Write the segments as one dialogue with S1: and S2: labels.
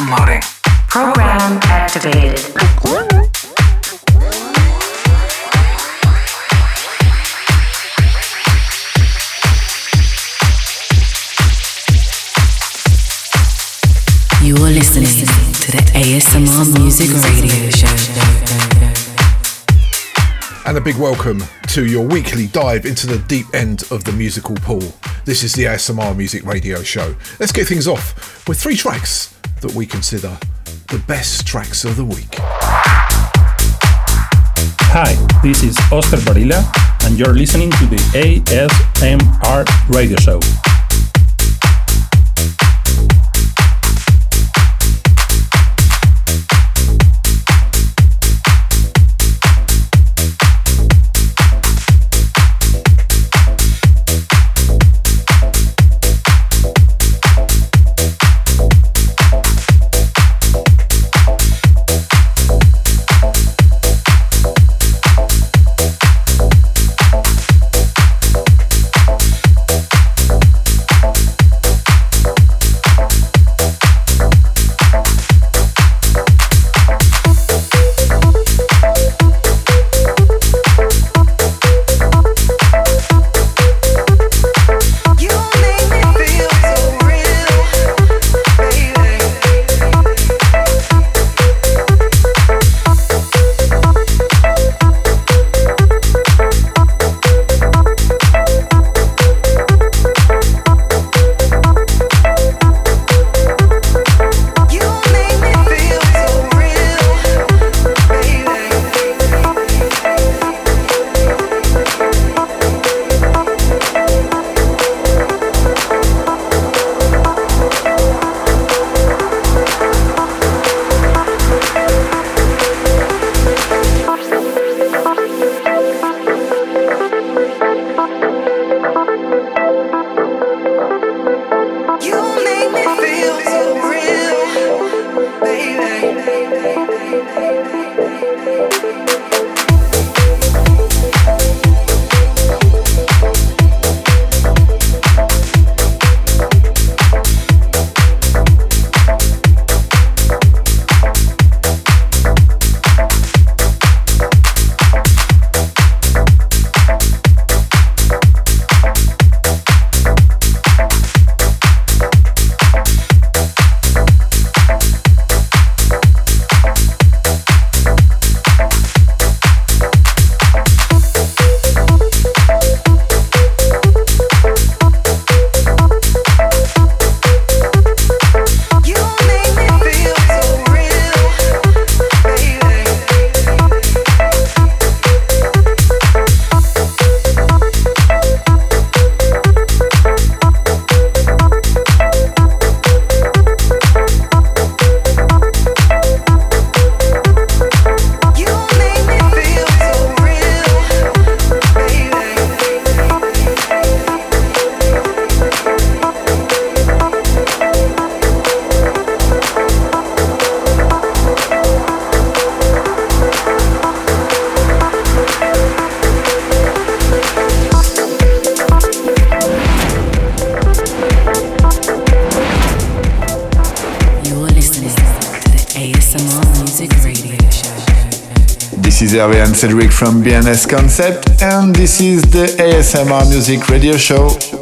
S1: Downloading.
S2: Program activated.
S3: You are listening to the ASMR Music Radio Show.
S4: And a big welcome to your weekly dive into the deep end of the musical pool. This is the ASMR Music Radio Show. Let's get things off with three tracks that we consider the best tracks of the week.
S5: Hi, this is Oscar Barilla, and you're listening to the ASMR Radio Show.
S6: This is Ariane Cedric from BNS Concept, and this is the ASMR Music Radio Show.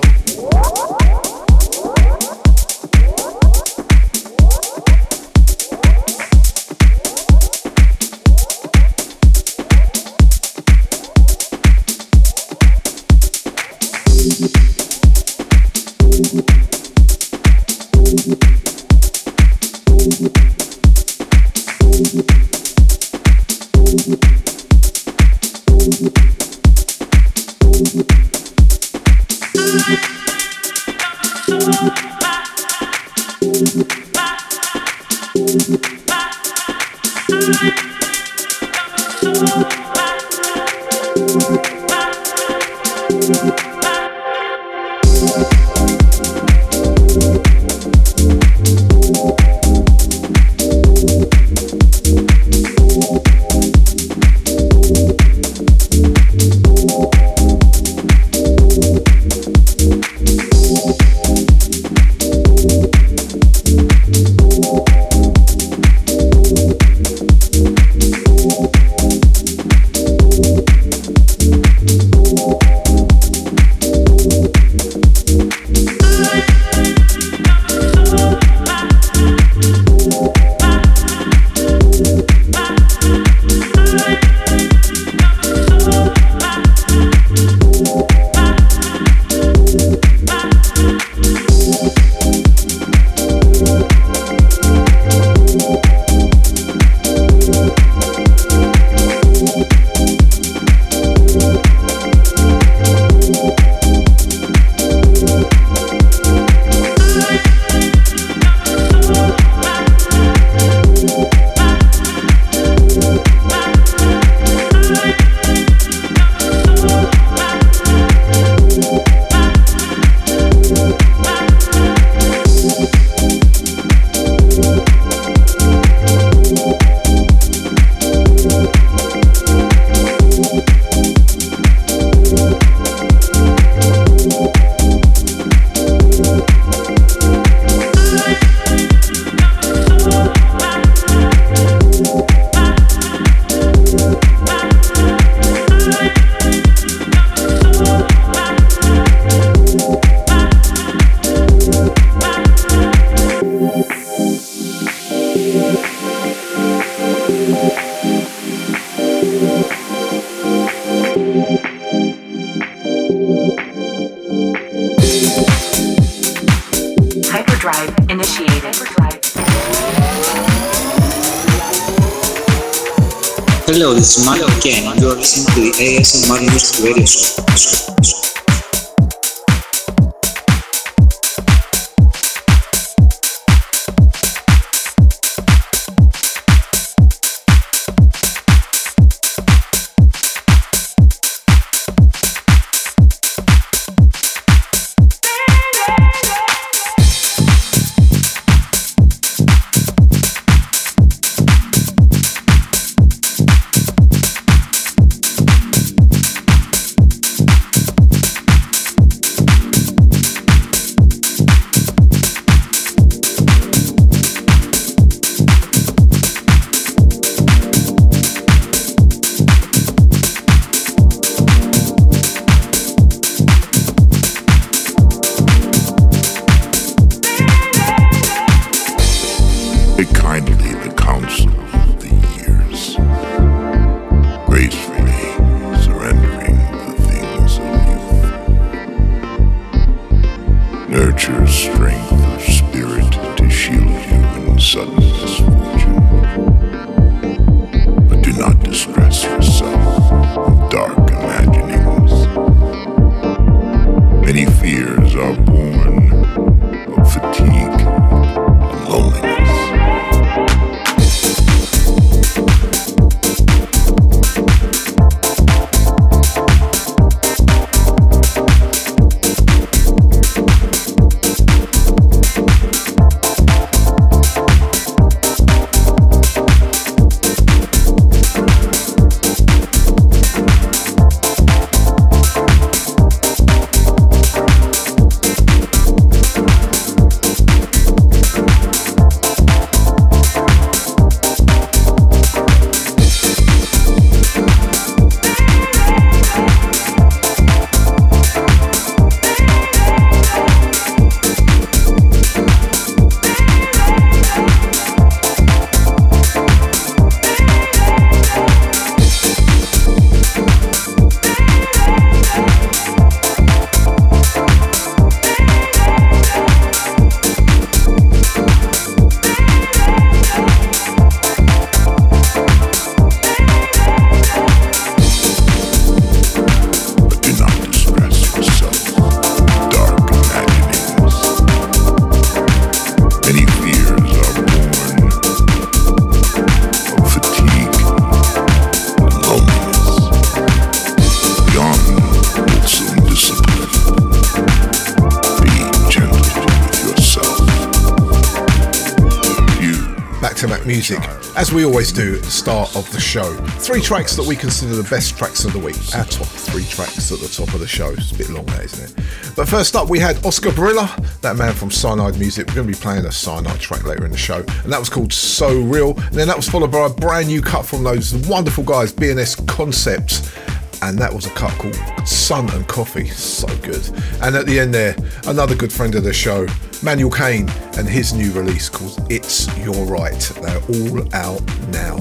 S4: Always do at the start of the show. Three tracks that we consider the best tracks of the week. Our top three tracks at the top of the show. It's a bit long, that isn't it? But first up, we had Oscar Barilla, that man from Cyanide Music. We're going to be playing a Cyanide track later in the show, and that was called So Real. And then that was followed by a brand new cut from those wonderful guys, BNS Concepts and that was a cut called Sun and Coffee. So good. And at the end there, another good friend of the show, Manuel Kane, and his new release called It's you're Right. They're all out now.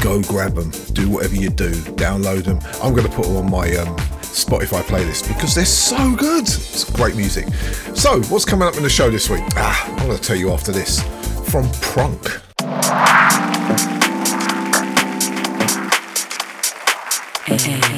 S4: Go grab them. Do whatever you do. Download them. I'm going to put them on my um, Spotify playlist because they're so good. It's great music. So, what's coming up in the show this week? Ah, I'm going to tell you after this. From Prunk. Hey, eh, eh, hey. Eh.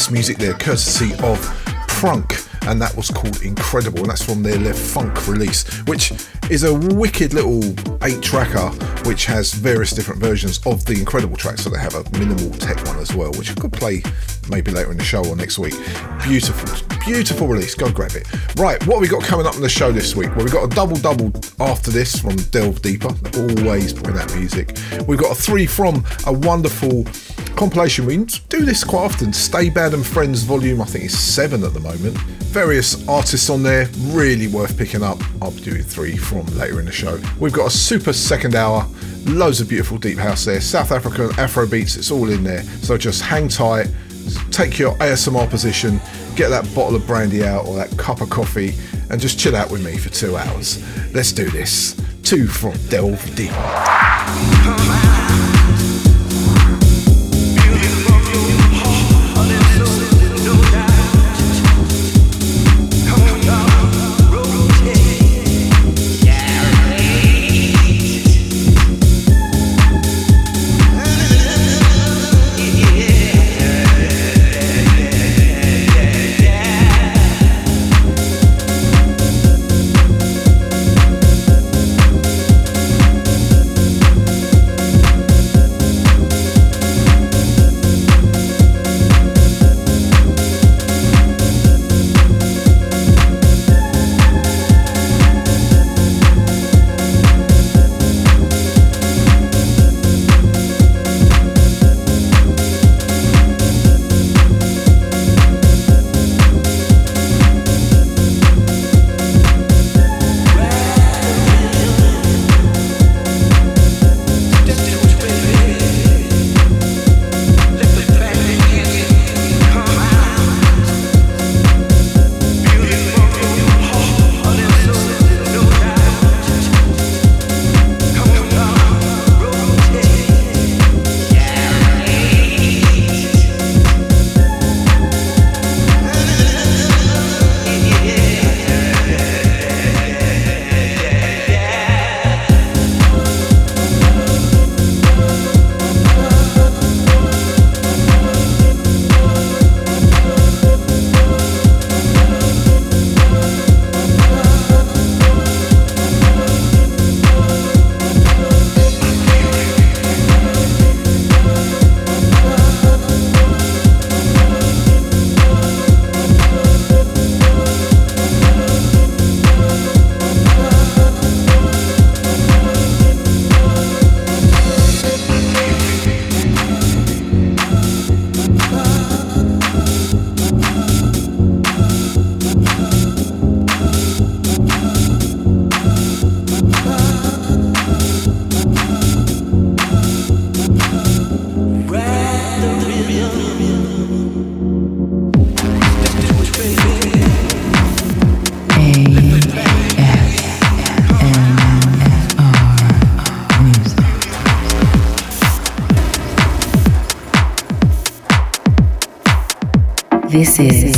S4: House music there, courtesy of Prunk, and that was called Incredible, and that's from their Le Funk release, which is a wicked little eight tracker which has various different versions of the Incredible track. So they have a minimal tech one as well, which I could play maybe later in the show or next week. Beautiful, beautiful release. Go grab it. Right, what we got coming up in the show this week? Well, we've got a double double after this from Delve Deeper, always putting that music. We've got a three from a wonderful compilation. We do this quite often. Stay Bad and Friends volume, I think it's seven at the moment. Various artists on there, really worth picking up. I'll be doing three from later in the show. We've got a super second hour, loads of beautiful deep house there, South African Afro beats, it's all in there. So just hang tight, take your ASMR position, get that bottle of brandy out or that cup of coffee, and just chill out with me for two hours. Let's do this. Two from Delve Deeper.
S3: This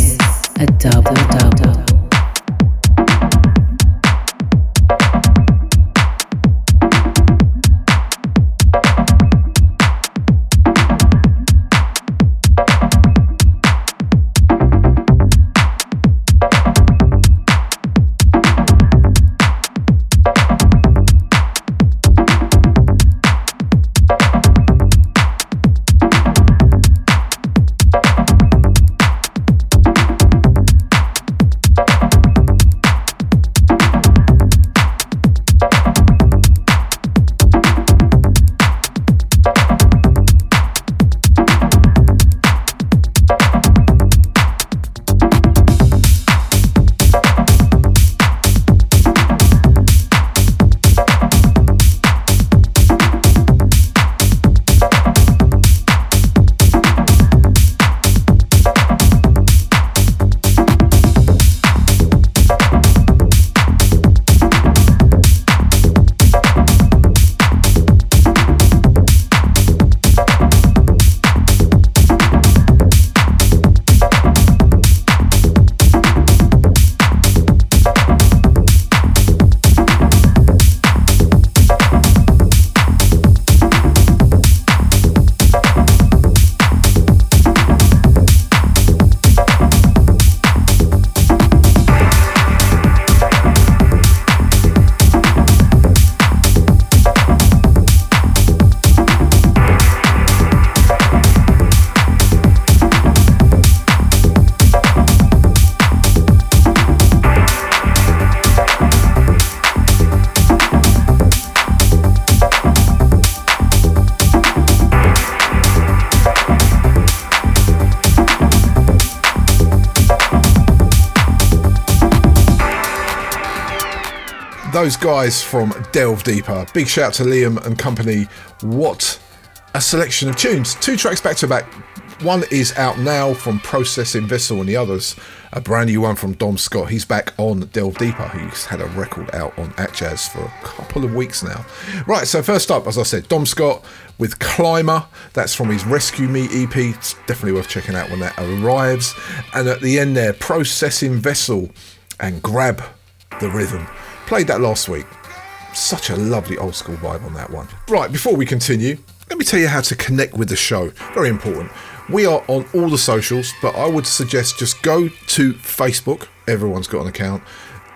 S4: those guys from Delve Deeper. Big shout to Liam and company. What a selection of tunes. Two tracks back to back. One is out now from Processing Vessel, and the others a brand new one from Dom Scott. He's back on Delve Deeper. He's had a record out on Atjazz for a couple of weeks now. Right, so first up, as I said, Dom Scott with Climber. That's from his Rescue Me EP. It's definitely worth checking out when that arrives. And at the end there, Processing Vessel and Grab the Rhythm. Played that last week. Such a lovely old school vibe on that one. Right, before we continue, let me tell you how to connect with the show. Very important. We are on all the socials, but I would suggest just go to Facebook. Everyone's got an account,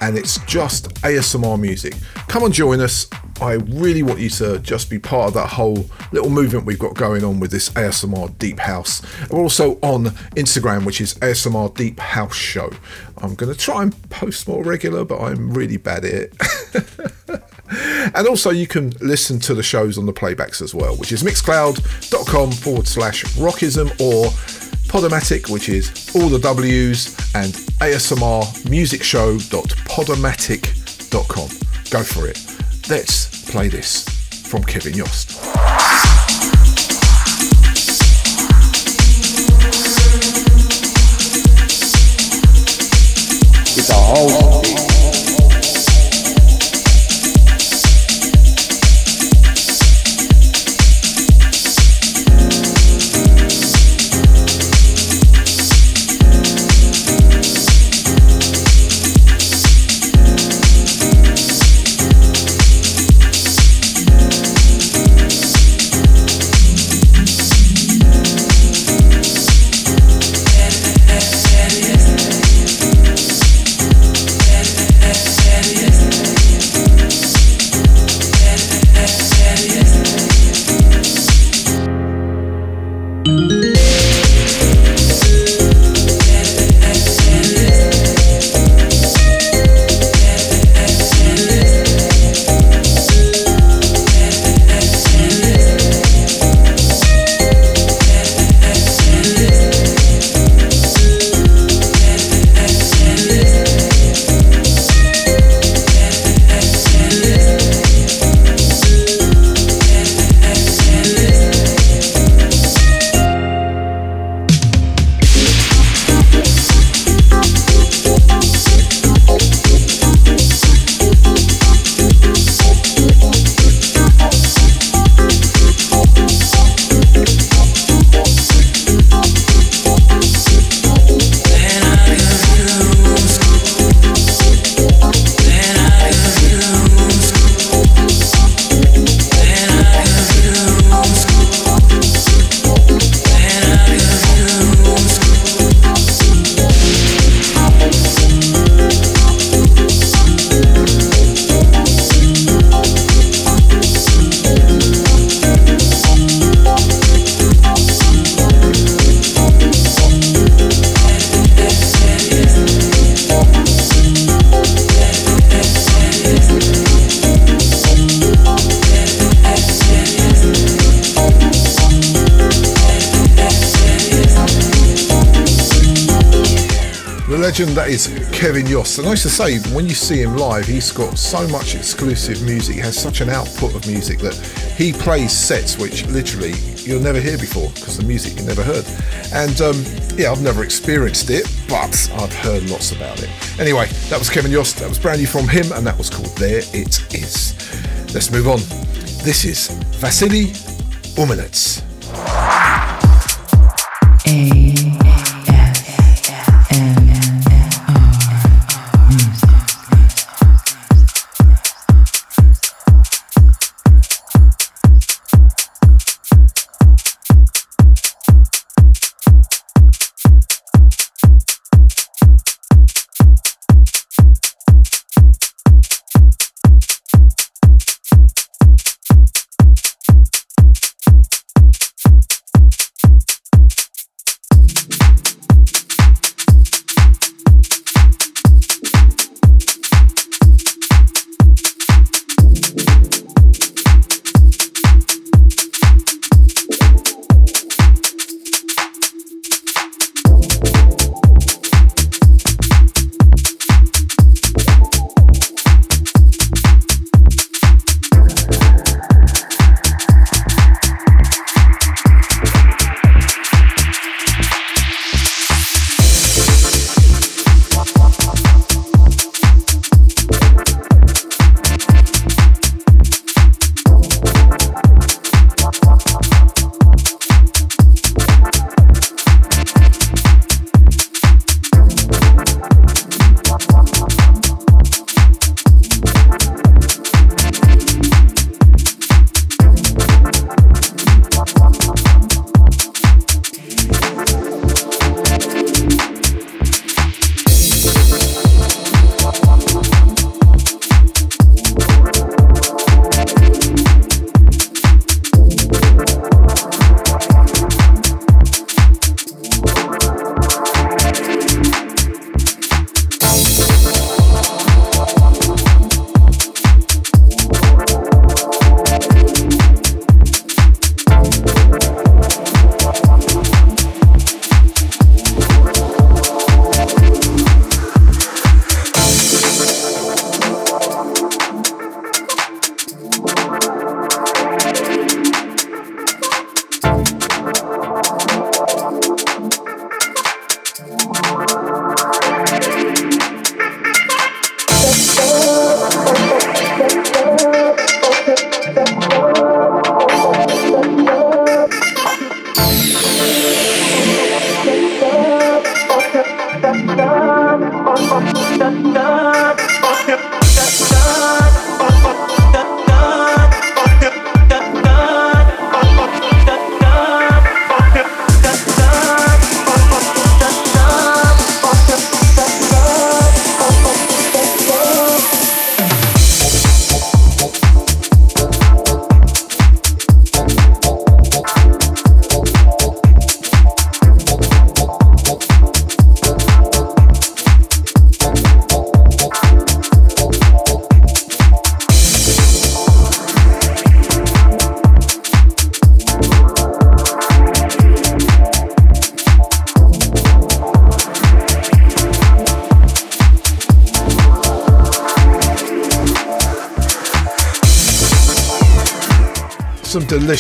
S4: and it's just ASMR music. Come and join us. I really want you to just be part of that whole little movement we've got going on with this ASMR Deep House. We're also on Instagram, which is ASMR Deep House Show. I'm going to try and post more regular, but I'm really bad at it. And also, you can listen to the shows on the playbacks as well, which is mixcloud.com forward slash rockism or Podomatic, which is all the W's, and asmrmusicshow.podomatic.com. Go for it. Let's play this from Kevin Yost.
S7: It's a whole
S4: Kevin Yost. And I used to say, when you see him live, he's got so much exclusive music, he has such an output of music that he plays sets which literally you'll never hear before because the music you never heard. And um, yeah, I've never experienced it, but I've heard lots about it. Anyway, that was Kevin Yost, that was brand new from him, and that was called There It Is. Let's move on. This is Vasily Umanets.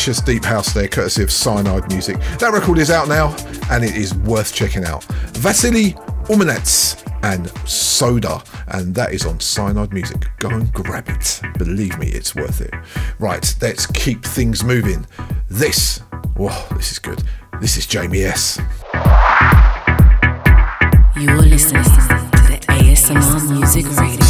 S4: Delicious deep house there, courtesy of Cyanide Music. That record is out now, and it is worth checking out. Vasily Umanets and Soda, and that is on Cyanide Music. Go and grab it. Believe me, it's worth it. Right, let's keep things moving. This, oh, this is good. This is Jamie S.
S8: You are listening to the ASMR Music Radio.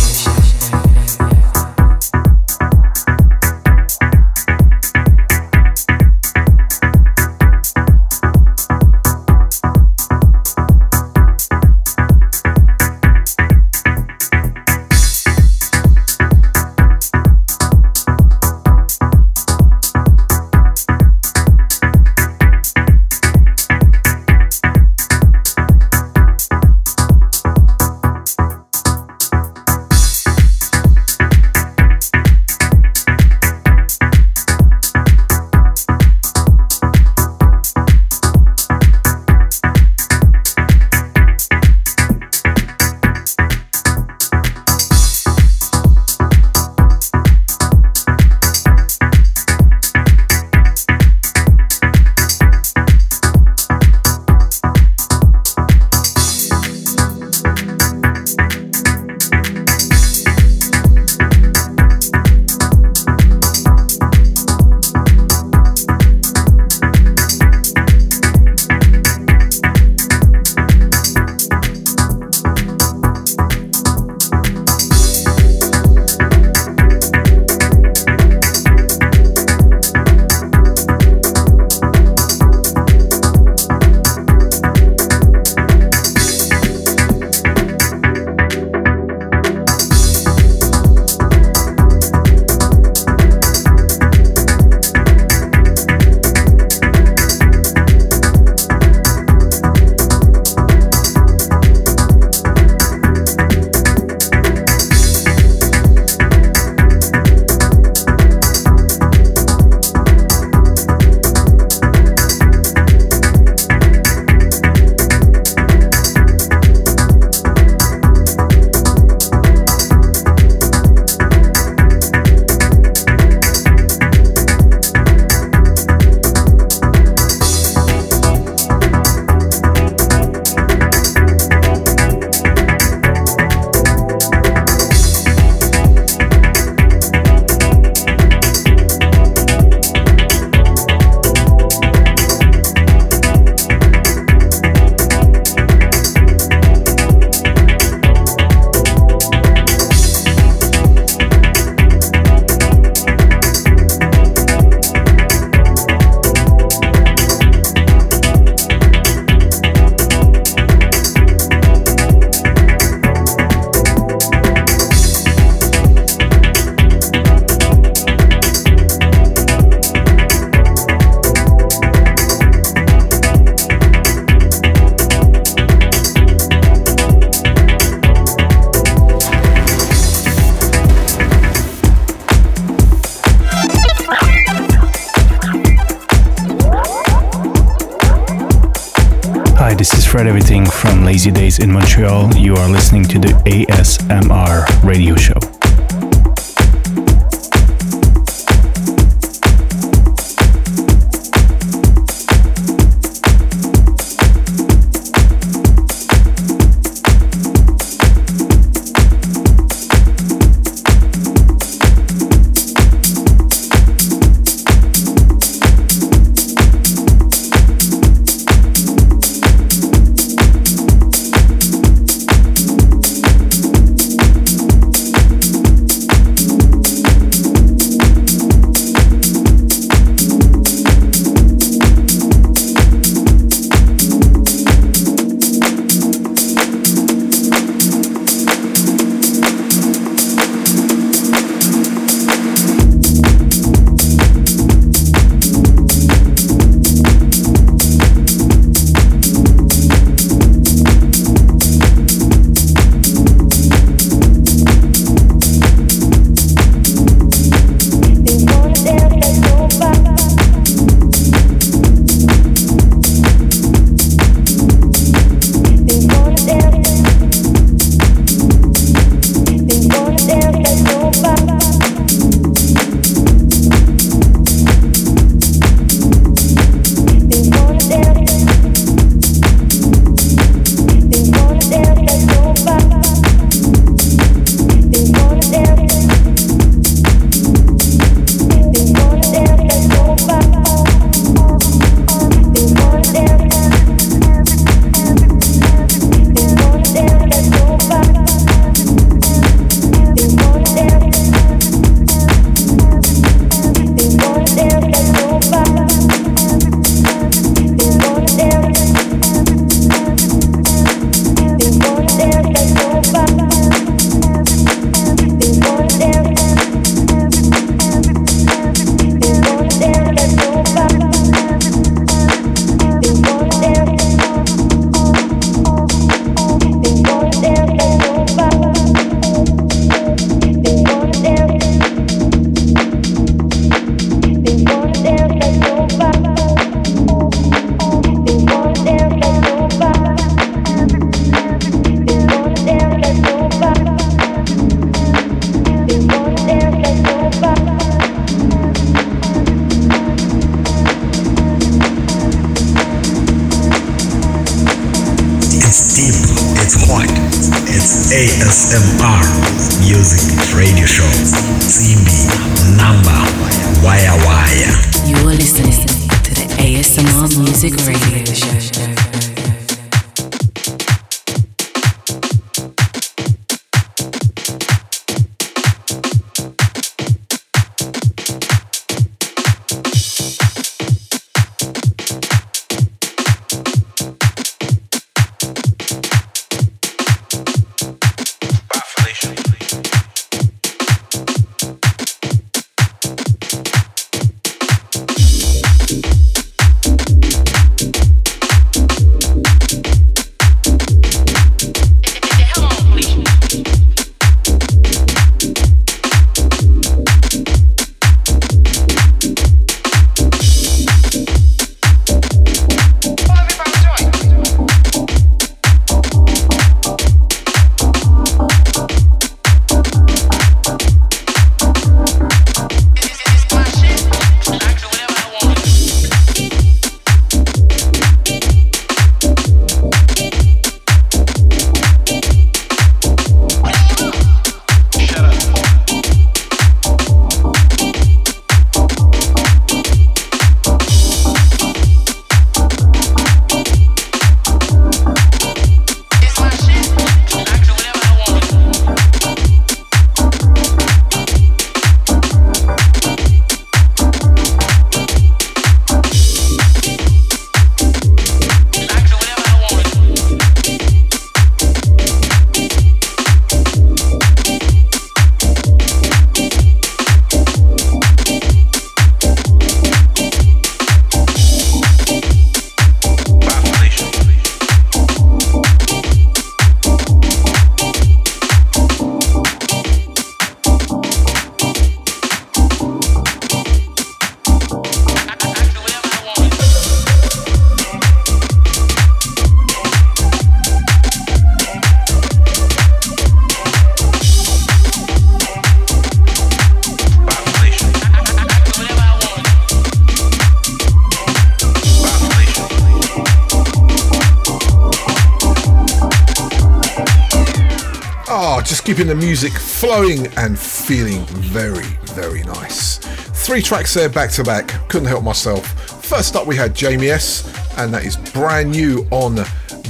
S4: Keeping the music flowing and feeling very, very nice. Three tracks there back to back, couldn't help myself. First up, we had Jamie S, and that is brand new on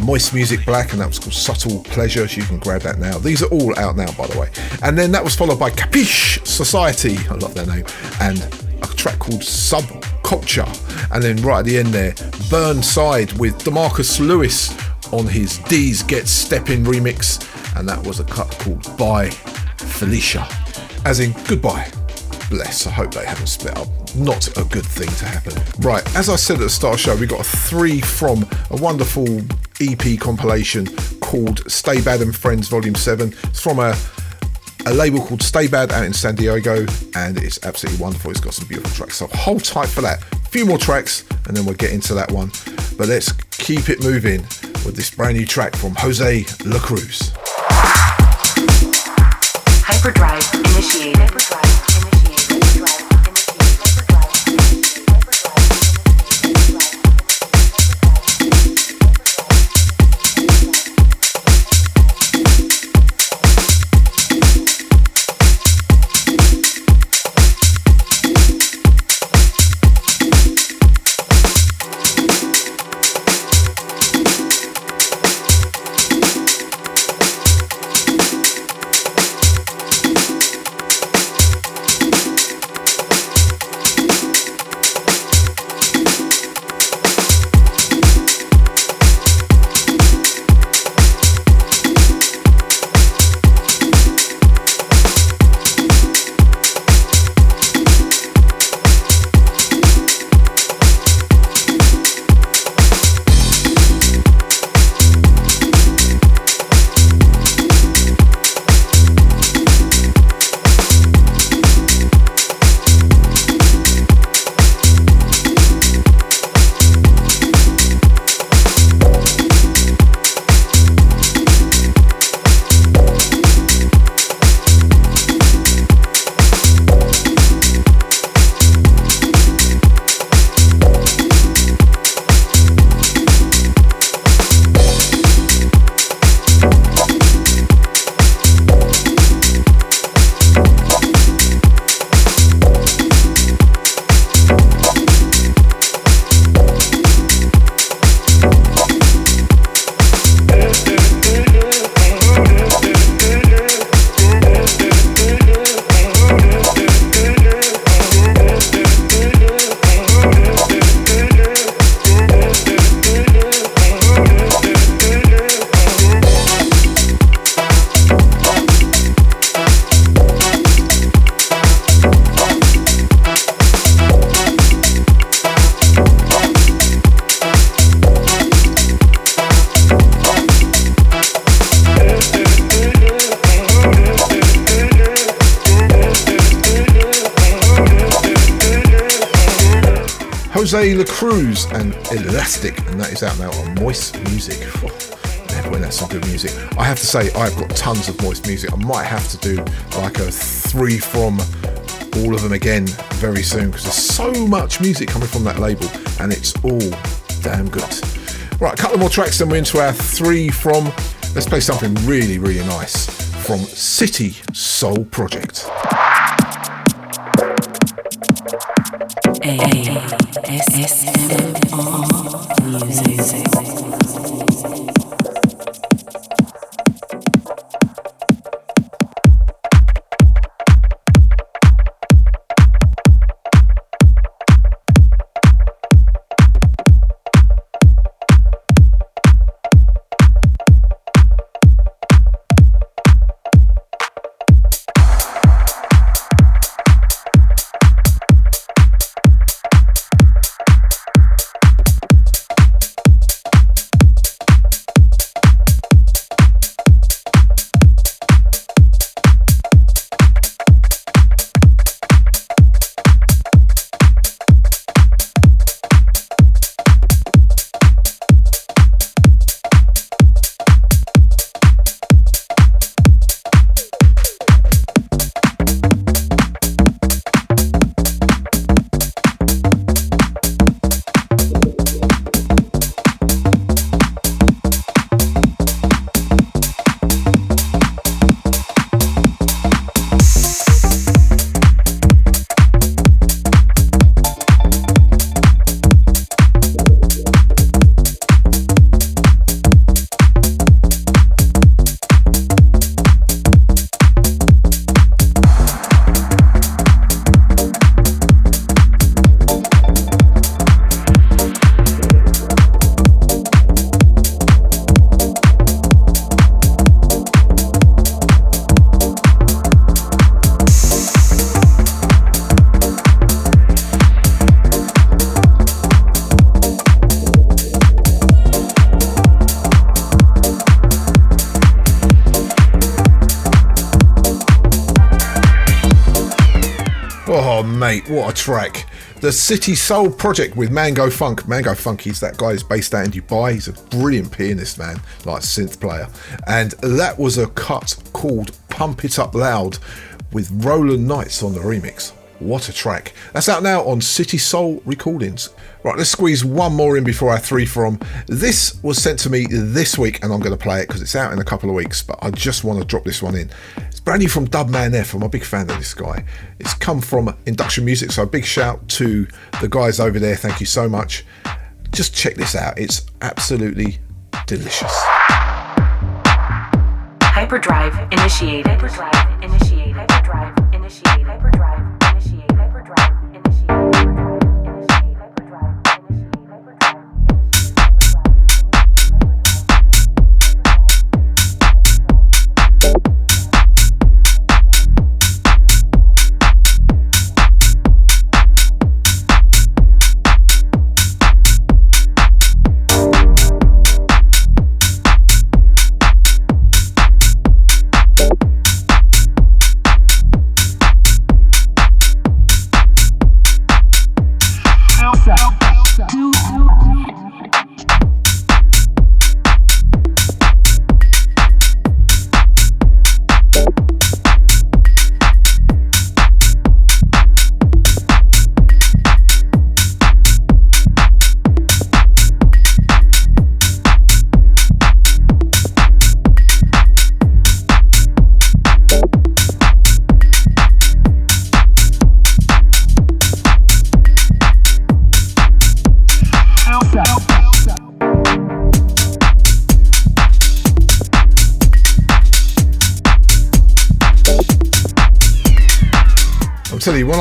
S4: Moist Music Black, and that was called Subtle Pleasures. You can grab that now. These are all out now, by the way. And then that was followed by Capiche Society, I love their name, and a track called Subculture. And then right at the end there, Burnside with Demarcus Lewis on his D's Get Steppin' remix and that was a cut called Bye Felicia, as in goodbye. Bless, I hope they haven't split up. Not a good thing to happen. Right, as I said at the start of the show, we got a three from a wonderful EP compilation called Stay Bad and Friends Volume 7. It's from a a label called Stay Bad out in San Diego, and it's absolutely wonderful. It's got some beautiful tracks. So hold tight for that. A few more tracks, and then we'll get into that one. But let's keep it moving with this brand new track from Jose La Cruz.
S2: Hyperdrive initiated.
S4: To say, I've got tons of Moist music. I might have to do like a three from all of them again very soon because there's so much music coming from that label and it's all damn good. Right, a couple more tracks, then we're into our three from. Let's play something really, really nice from City Soul Project. The City Soul Project with Mango Funk. Mango Funk, he's that guy who's based out in Dubai. He's a brilliant pianist, man, like synth player. And that was a cut called Pump It Up Loud with Roland Knights on the remix. What a track. That's out now on City Soul Recordings. Right, let's squeeze one more in before our three from. This was sent to me this week and I'm going to play it because it's out in a couple of weeks, but I just want to drop this one in. Brand new from Dubman F. I'm a big fan of this guy. It's come from Induction Music, so a big shout to the guys over there. Thank you so much. Just check this out. It's absolutely delicious.
S2: Hyperdrive initiated. Hyperdrive initiated.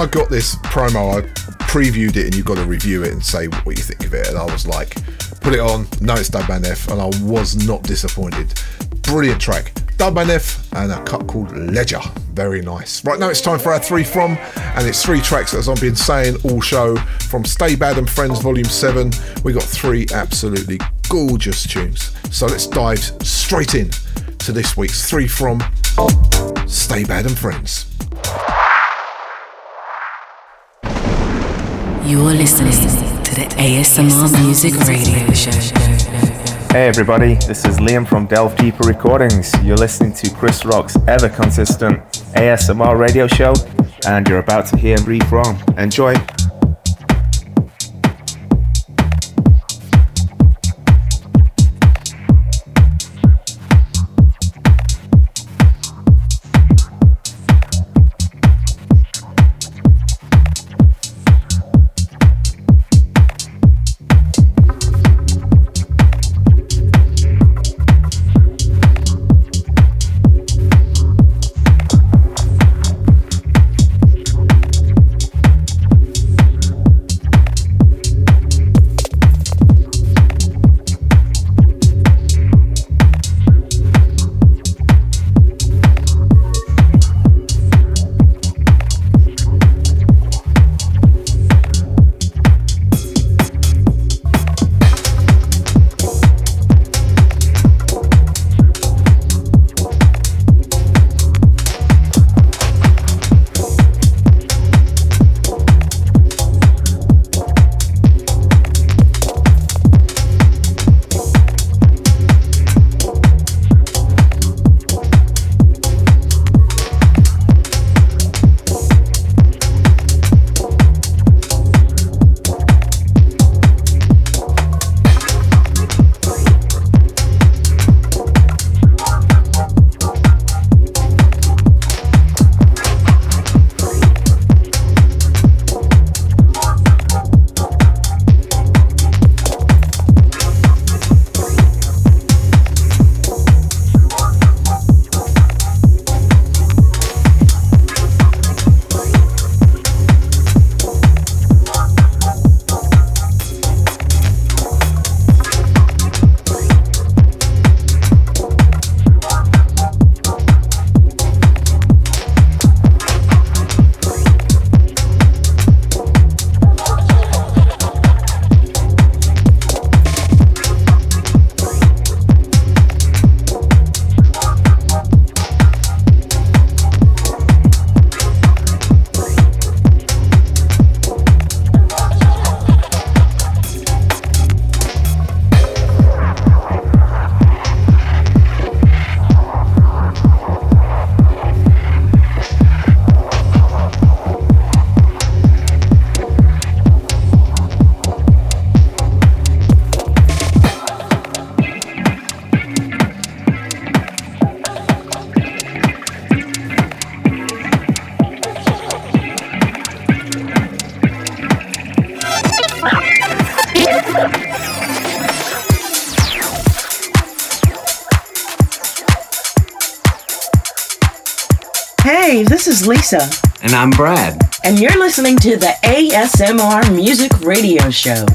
S4: I got this promo, I previewed it and you've got to review it and say what you think of it. And I was like, put it on, no, it's Dubman F, and I was not disappointed. Brilliant track. Dubman F and a cut called Ledger. Very nice. Right now it's time for our three from, and it's three tracks as I've been saying all show from Stay Bad and Friends Volume 7. We got three absolutely gorgeous tunes. So let's dive straight in to this week's three from Stay Bad and Friends.
S3: You are listening to
S9: the ASMR Music Radio Show.
S10: Hey everybody, this is Liam from Delve Deeper Recordings. You're listening to Chris Rock's ever consistent ASMR radio show, and you're about to hear Breathe From. Enjoy!
S11: Lisa.
S12: And I'm Brad.
S11: And you're listening to the ASMR Music Radio Show.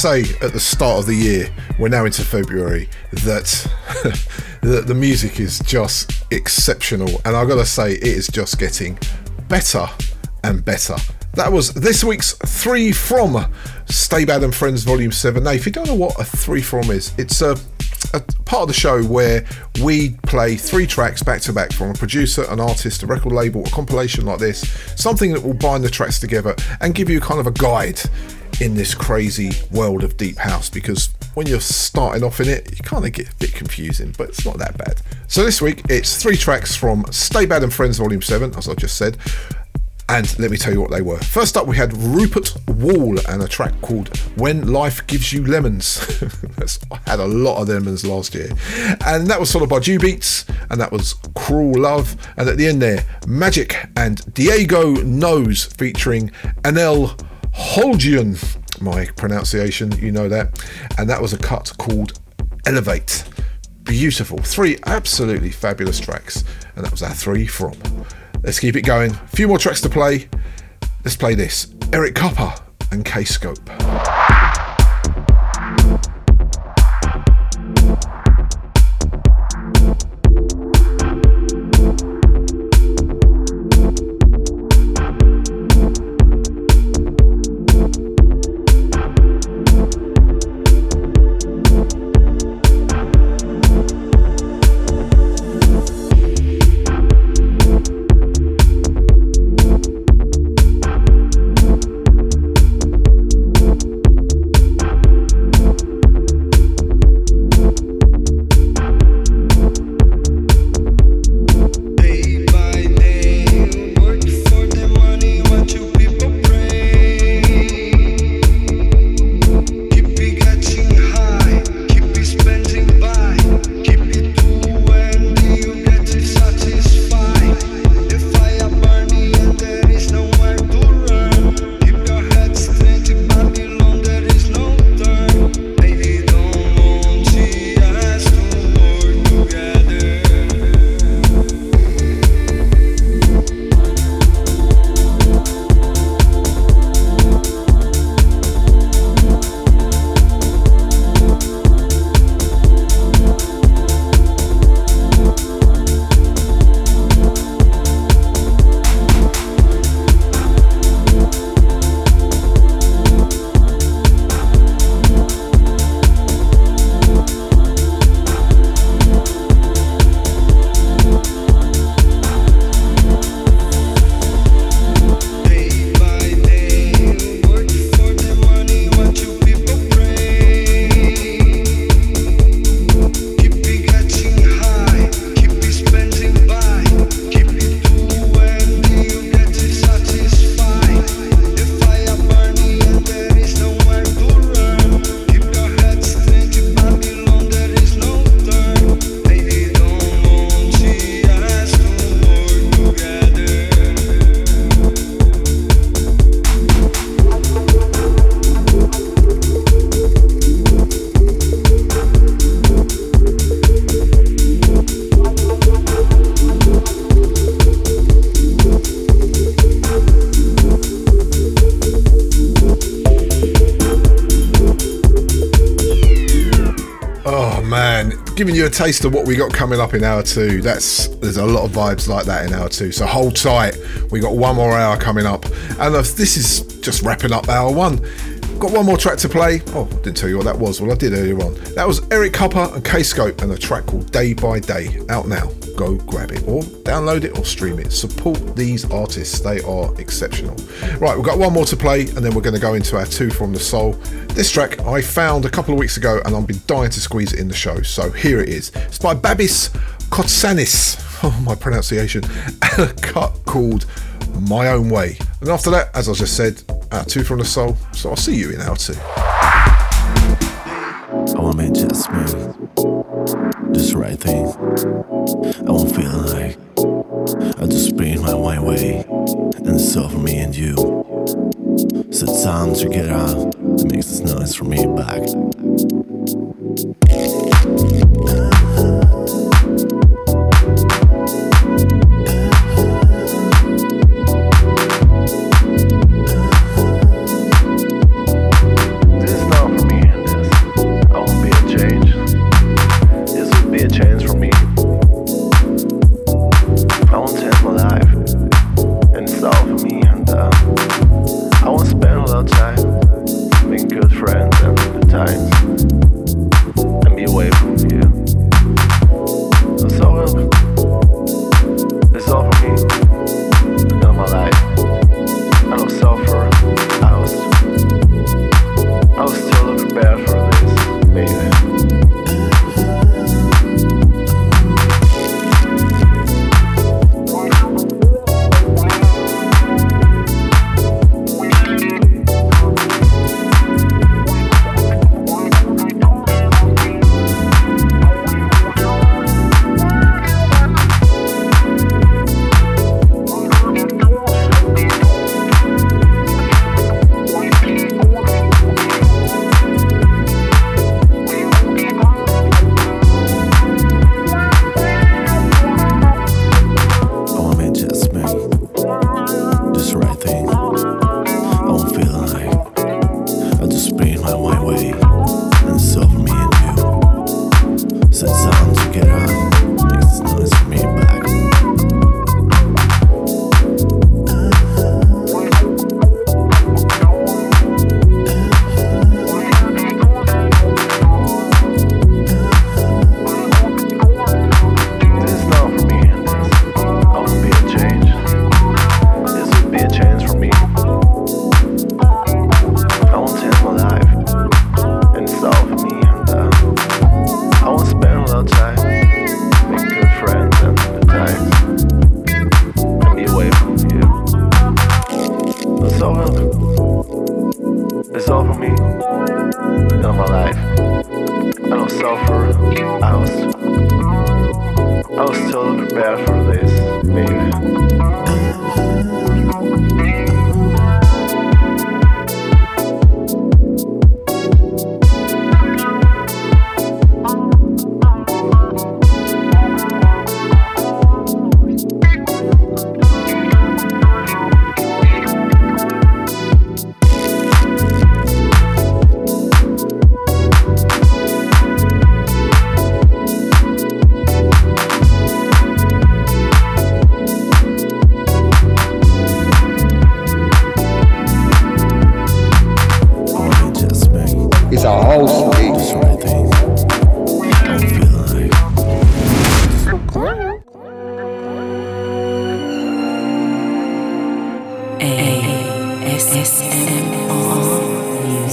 S4: Say at the start of the year, we're now into February, that the, the music is just exceptional. And I've got to say, it is just getting better and better. That was this week's three from Stay Bad and Friends Volume 7. Now, if you don't know what a three from is, it's a, a part of the show where we play three tracks back to back from a producer, an artist, a record label, a compilation like this, something that will bind the tracks together and give you kind of a guide in this crazy world of deep house because when you're starting off in it, you kind of get a bit confusing, but it's not that bad. So this week it's three tracks from Stay Bad and Friends Volume 7, as I just said. And let me tell you what they were. First up, we had Rupert Wall and a track called When Life Gives You Lemons. I had a lot of lemons last year. And that was followed by Dew Beats, and that was Cruel Love. And at the end there, Magic and Diego Knows featuring Anel Holgian. My pronunciation, you know that. And that was a cut called Elevate. Beautiful. Three absolutely fabulous tracks. And that was our three from. Let's keep it going. A few more tracks to play. Let's play this Eric Kupper and K Scope. A taste of what we got coming up in hour two. That's there's a lot of vibes like that in hour two. So hold tight. We got one more hour coming up, and uh, this is just wrapping up hour one. Got one more track to play. Oh, didn't tell you what that was. Well, I did earlier on. That was Eric Kupper and K-Scope and a track called Day by Day. Out now. Go grab it or download it or stream it. Support these artists. They are exceptional. Right, we've got one more to play and then we're going to go into our two from the soul. This track I found a couple of weeks ago and I've been dying to squeeze it in the show. So here it is. It's by Babis Kotsanis. Oh, my pronunciation. And a cut called My Own Way. And after that, as I just said, our two from the soul. So I'll see you in hour two.
S13: Oh, I want to make just right thing. I won't feel like I just bring my white way, and it's all for me and you. So time to get out. It makes this noise for me back.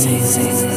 S14: Music.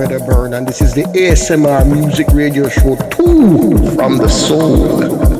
S9: And
S15: this is the ASMR Music Radio Show 2 from the Soul.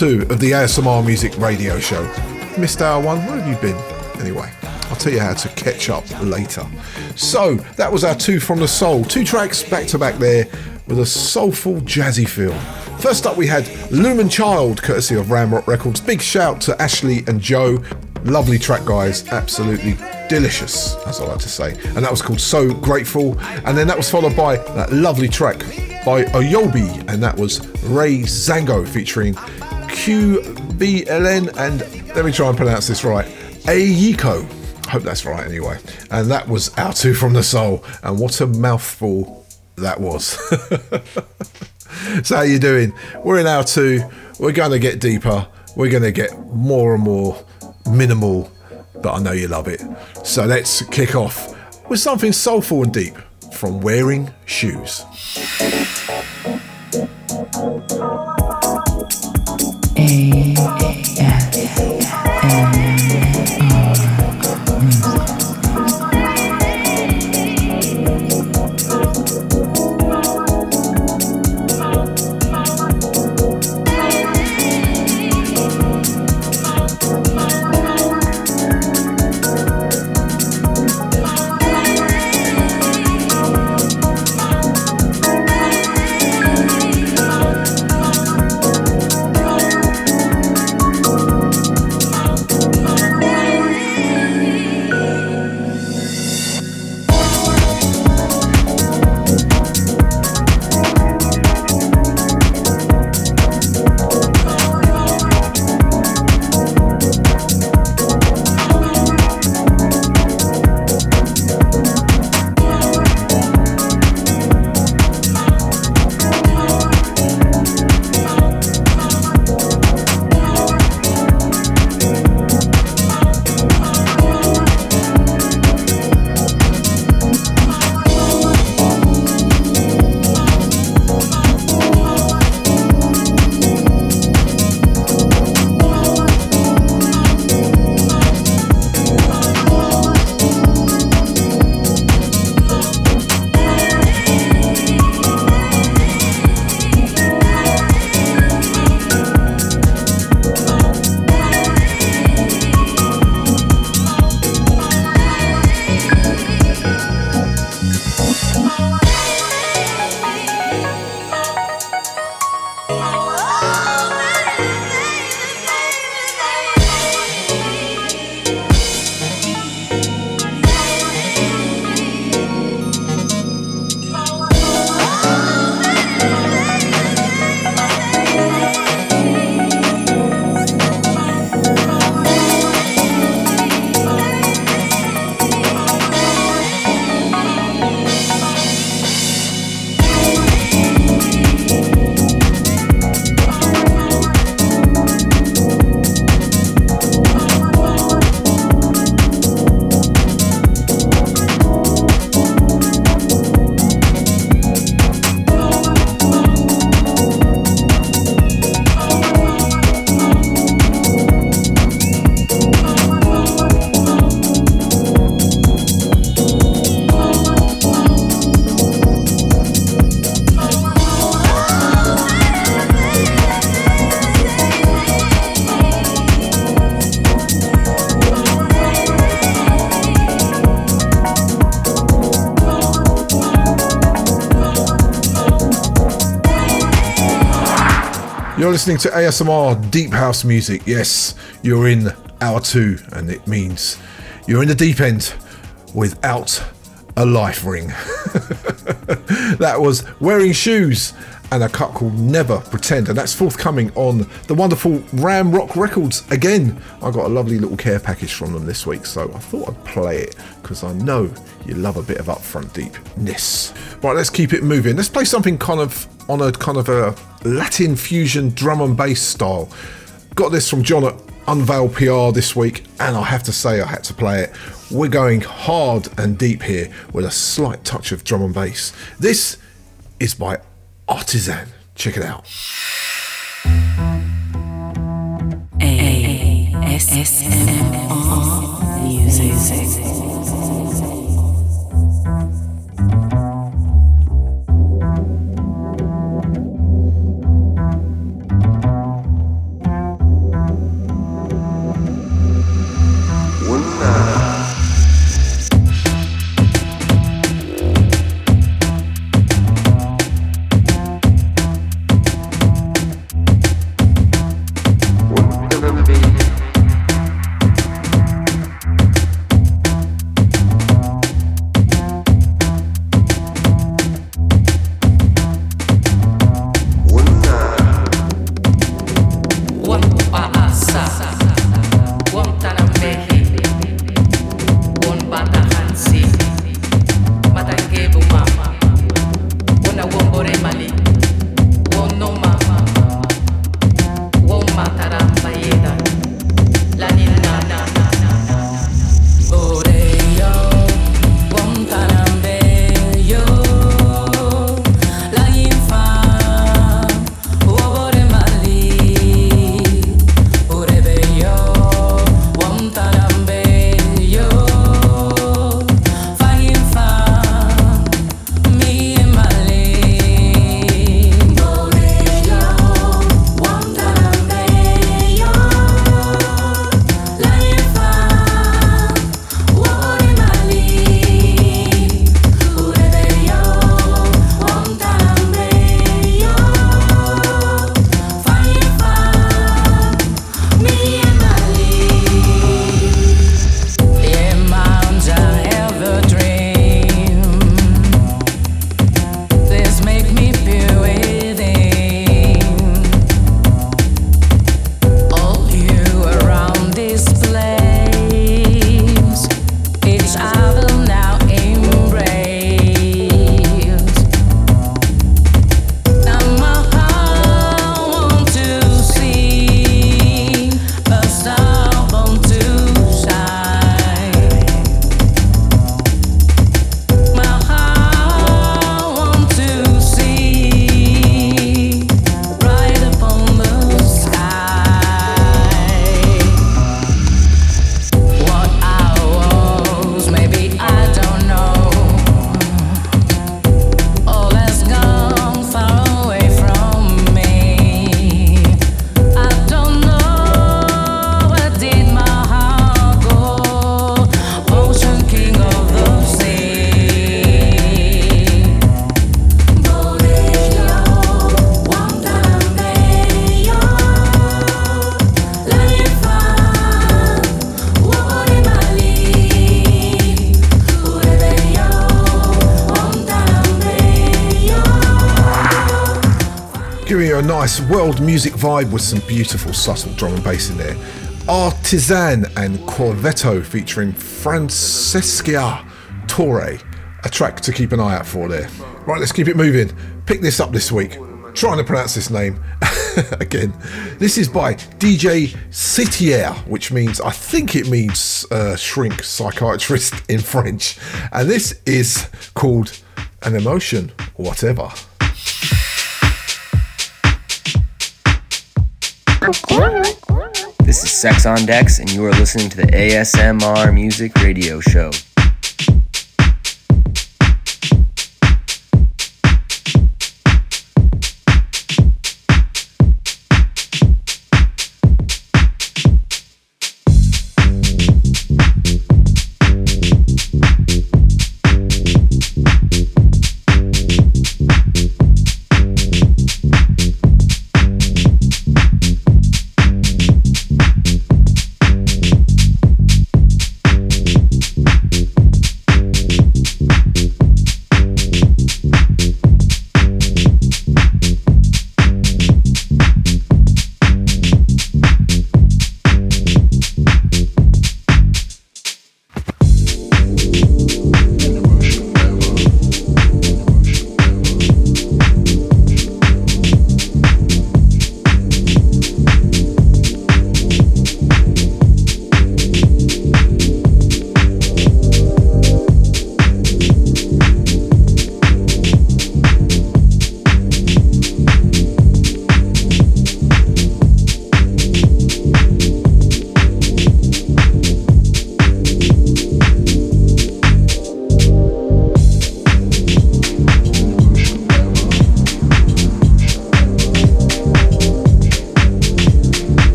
S4: Two of the ASMR Music Radio Show. Missed hour one? Where have you been? Anyway, I'll tell you how to catch up later. So, that was our two from the soul. Two tracks back to back there with a soulful, jazzy feel. First up, we had Lumen Child, courtesy of Ramrock Records. Big shout to Ashley and Joe. Lovely track, guys. Absolutely delicious, as I like to say. And that was called So Grateful. And then that was followed by that lovely track by Oyobi, and that was Ray Zango featuring QBLN and let me try and pronounce this right. Ayiko. Hope that's right anyway. And that was our two from the soul. And what a mouthful that was. so how you doing? We're in hour two. We're gonna get deeper. We're gonna get more and more minimal, but I know you love it. So let's kick off with something soulful and deep from wearing shoes.
S9: Thank
S4: listening to ASMR Deep House Music. Yes, you're in hour two, and it means you're in the deep end without a life ring. that was Wearing Shoes and a cut called Never Pretend, and that's forthcoming on the wonderful Ram Rock Records. Again, I got a lovely little care package from them this week, so I thought I'd play it because I know you love a bit of upfront deepness. Right, let's keep it moving. Let's play something kind of on a kind of a Latin fusion drum and bass style. Got this from John at Unveil PR this week, and I have to say I had to play it. We're going hard and deep here with a slight touch of drum and bass. This is by Artisan. Check it out.
S3: ASMR music.
S4: Nice world music vibe with some beautiful subtle drum and bass in there. Artisan and Corvetto featuring Francesca Torre, a track to keep an eye out for there. Right, let's keep it moving. Pick this up this week. Trying to pronounce this name again. This is by DJ Citier, which means I think it means uh, shrink psychiatrist in French, and this is called an emotion, whatever.
S12: Sex on Decks, and you are listening to the ASMR Music Radio Show.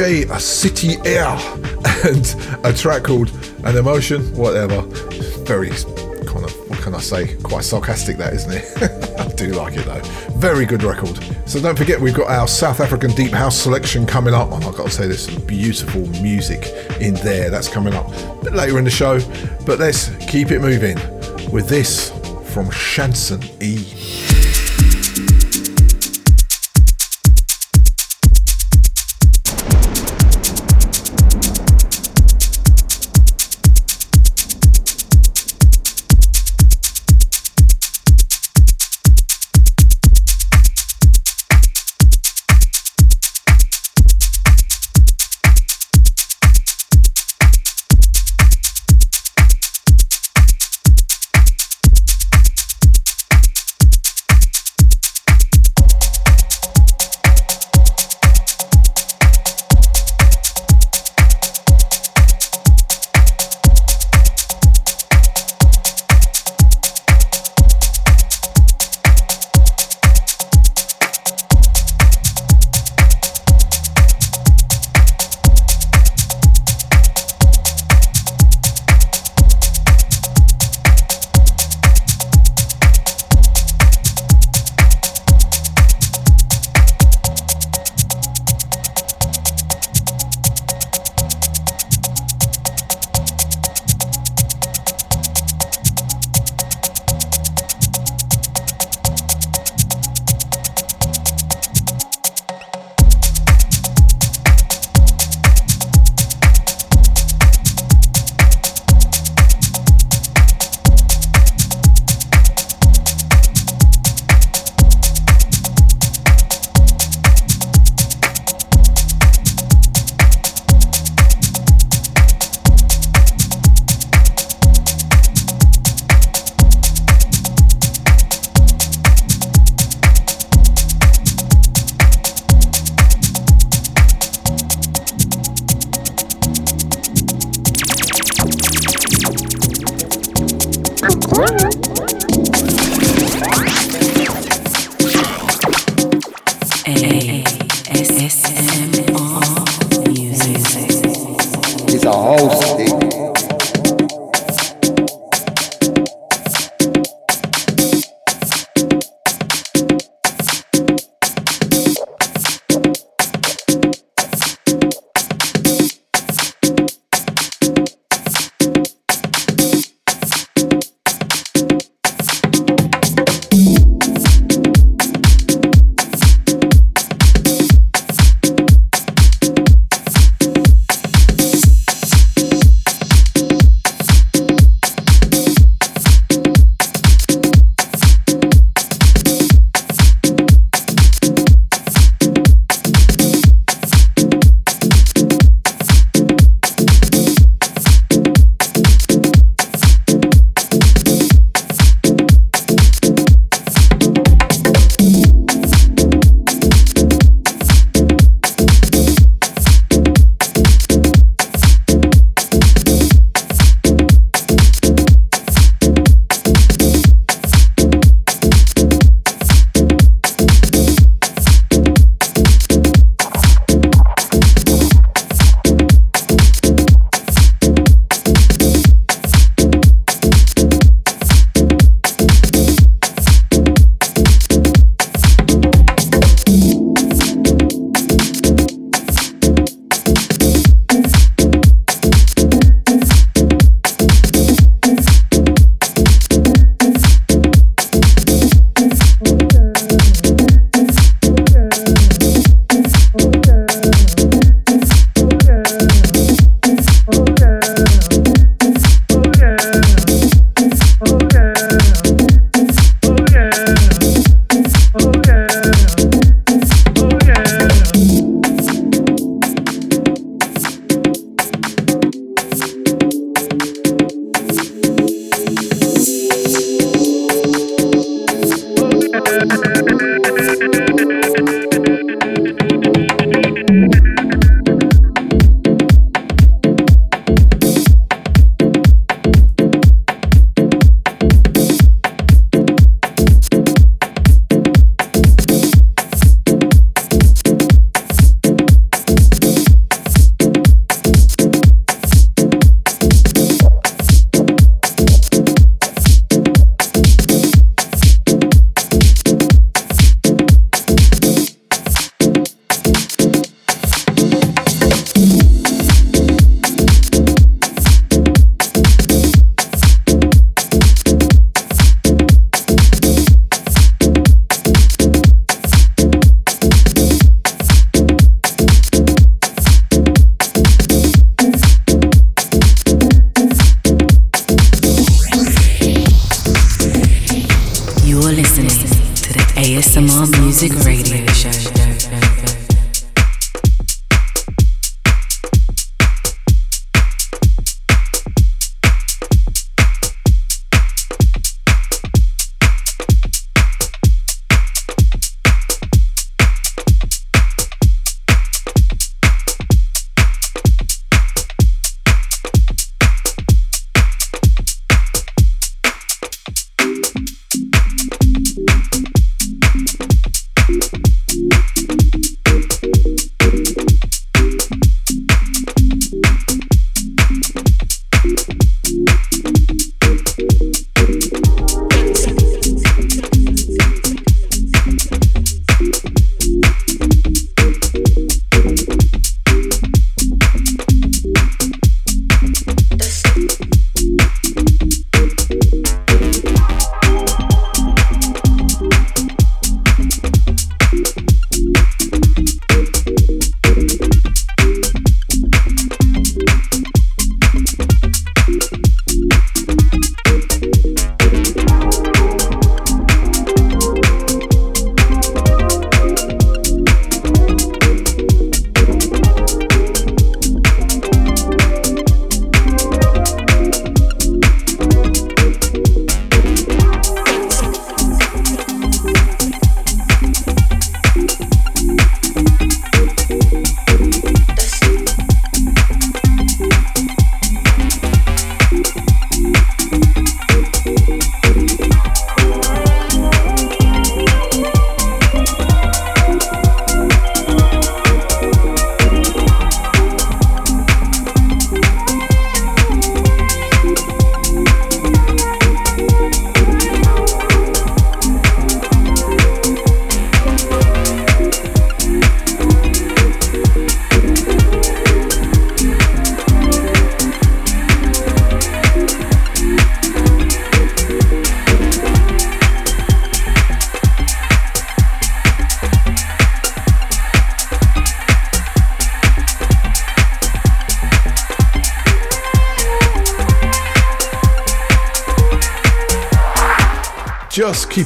S4: DJ City Air and a track called An Emotion, whatever. Very kind of, what can I say? Quite sarcastic, that isn't it? I do like it though. Very good record. So don't forget, we've got our South African Deep House selection coming up. I've got to say, there's some beautiful music in there. That's coming up a bit later in the show. But let's keep it moving with this from Shanson E.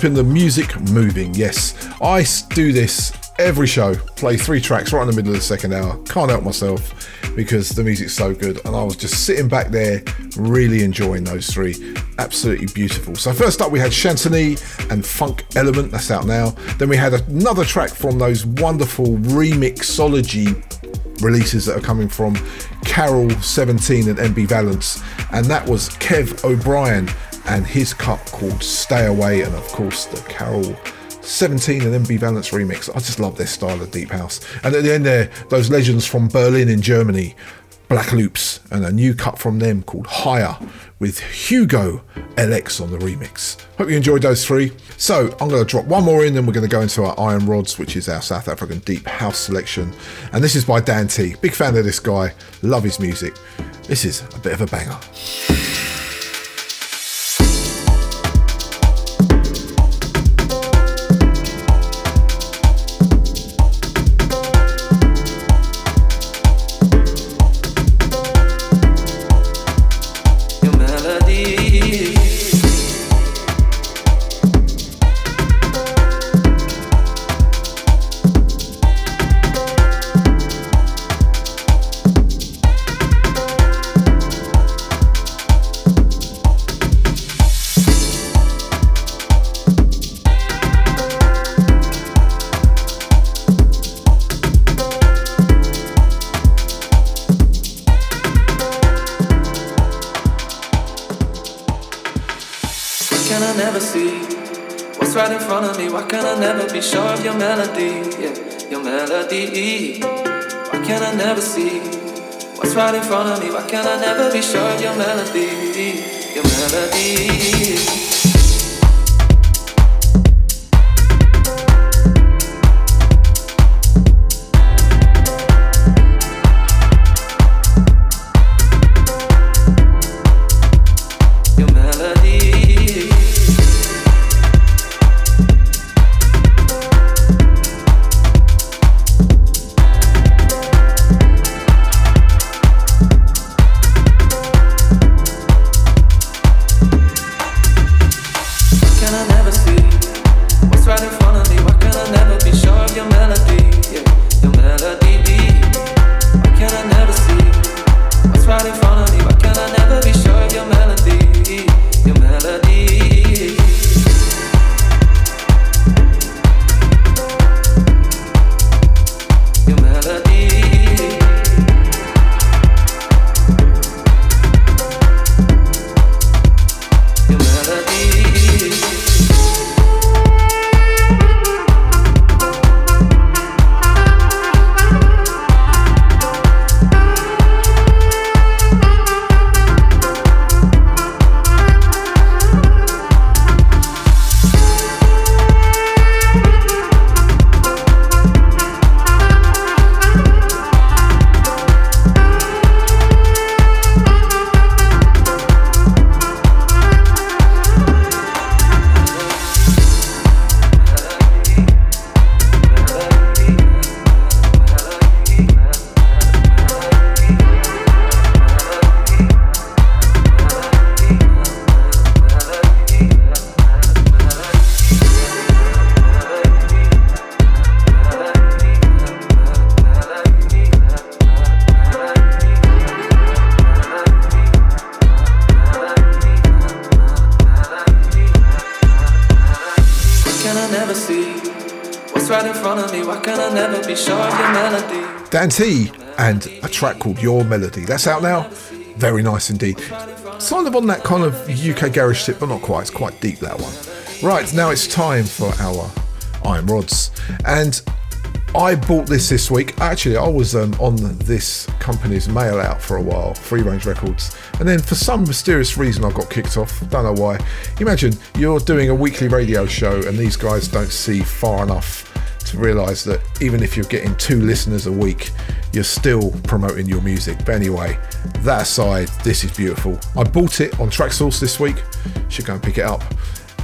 S4: keeping the music moving. Yes, I do this every show, play three tracks right in the middle of the second hour. Can't help myself because the music's so good. And I was just sitting back there, really enjoying those three. Absolutely beautiful. So, first up, we had Chantony and Funk Element, that's out now. Then we had another track from those wonderful remixology releases that are coming from Karol 17 and MB Valence, and that was Kev O'Brien and his cut called Stay Away, and of course the Karol 17 and MB Valence remix. I just love their style of deep house. And at the end there, those legends from Berlin in Germany, Black Loops, and a new cut from them called Higher with Hugo LX on the remix. Hope you enjoyed those three. So I'm going to drop one more in, then we're going to go into our Iron Rods, which is our South African deep house selection. And this is by Dan T. Big fan of this guy, love his music. This is a bit of a banger.
S16: Melody?
S4: Called Your Melody. That's out now. Very nice indeed. Kind of on that kind of UK garage tip, but not quite. It's quite deep that one. Right, now it's time for our Iron Rods. And I bought this this week. Actually, I was um, on this company's mail out for a while, Freerange Records. And then for some mysterious reason, I got kicked off. Don't know why. Imagine you're doing a weekly radio show and these guys don't see far enough to realize that even if you're getting two listeners a week, you're still promoting your music. But anyway, that aside, this is beautiful. I bought it on Traxsource this week. Should go and pick it up.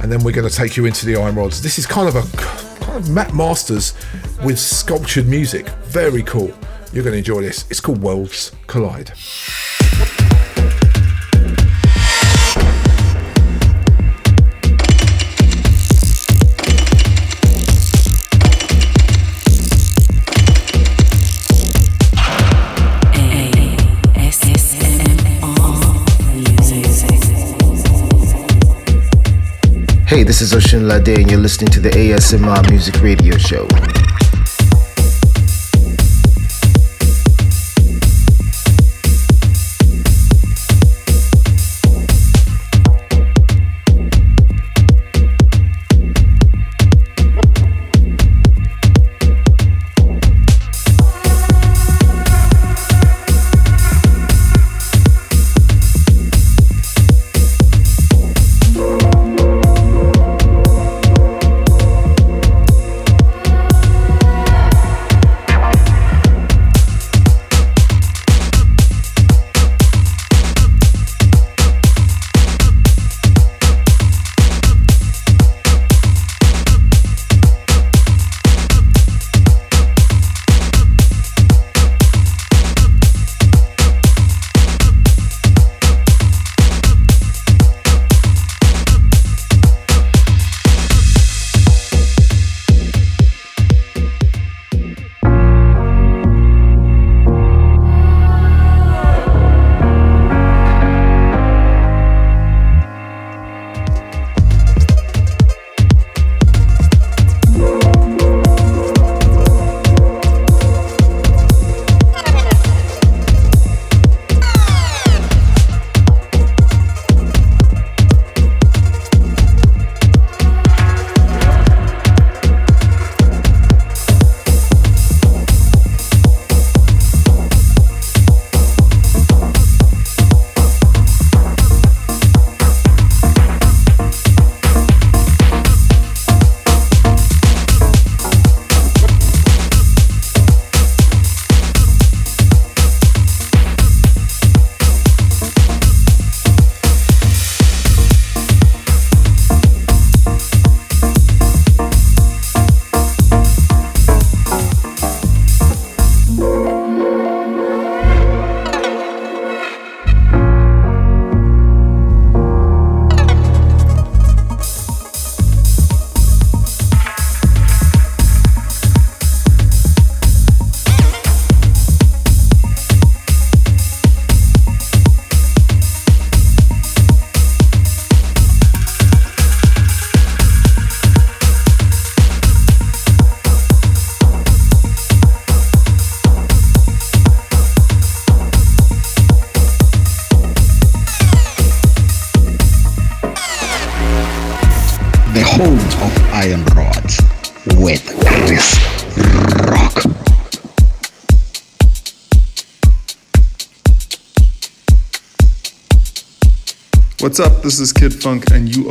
S4: And then we're going to take you into the Iron Rods. This is kind of a kind of Matt Masters with sculptured music. Very cool. You're going to enjoy this. It's called Worlds Collide.
S17: Hey, this is Osunlade, and you're listening to the ASMR Music Radio Show.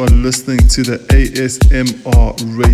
S18: Are listening to the ASMR radio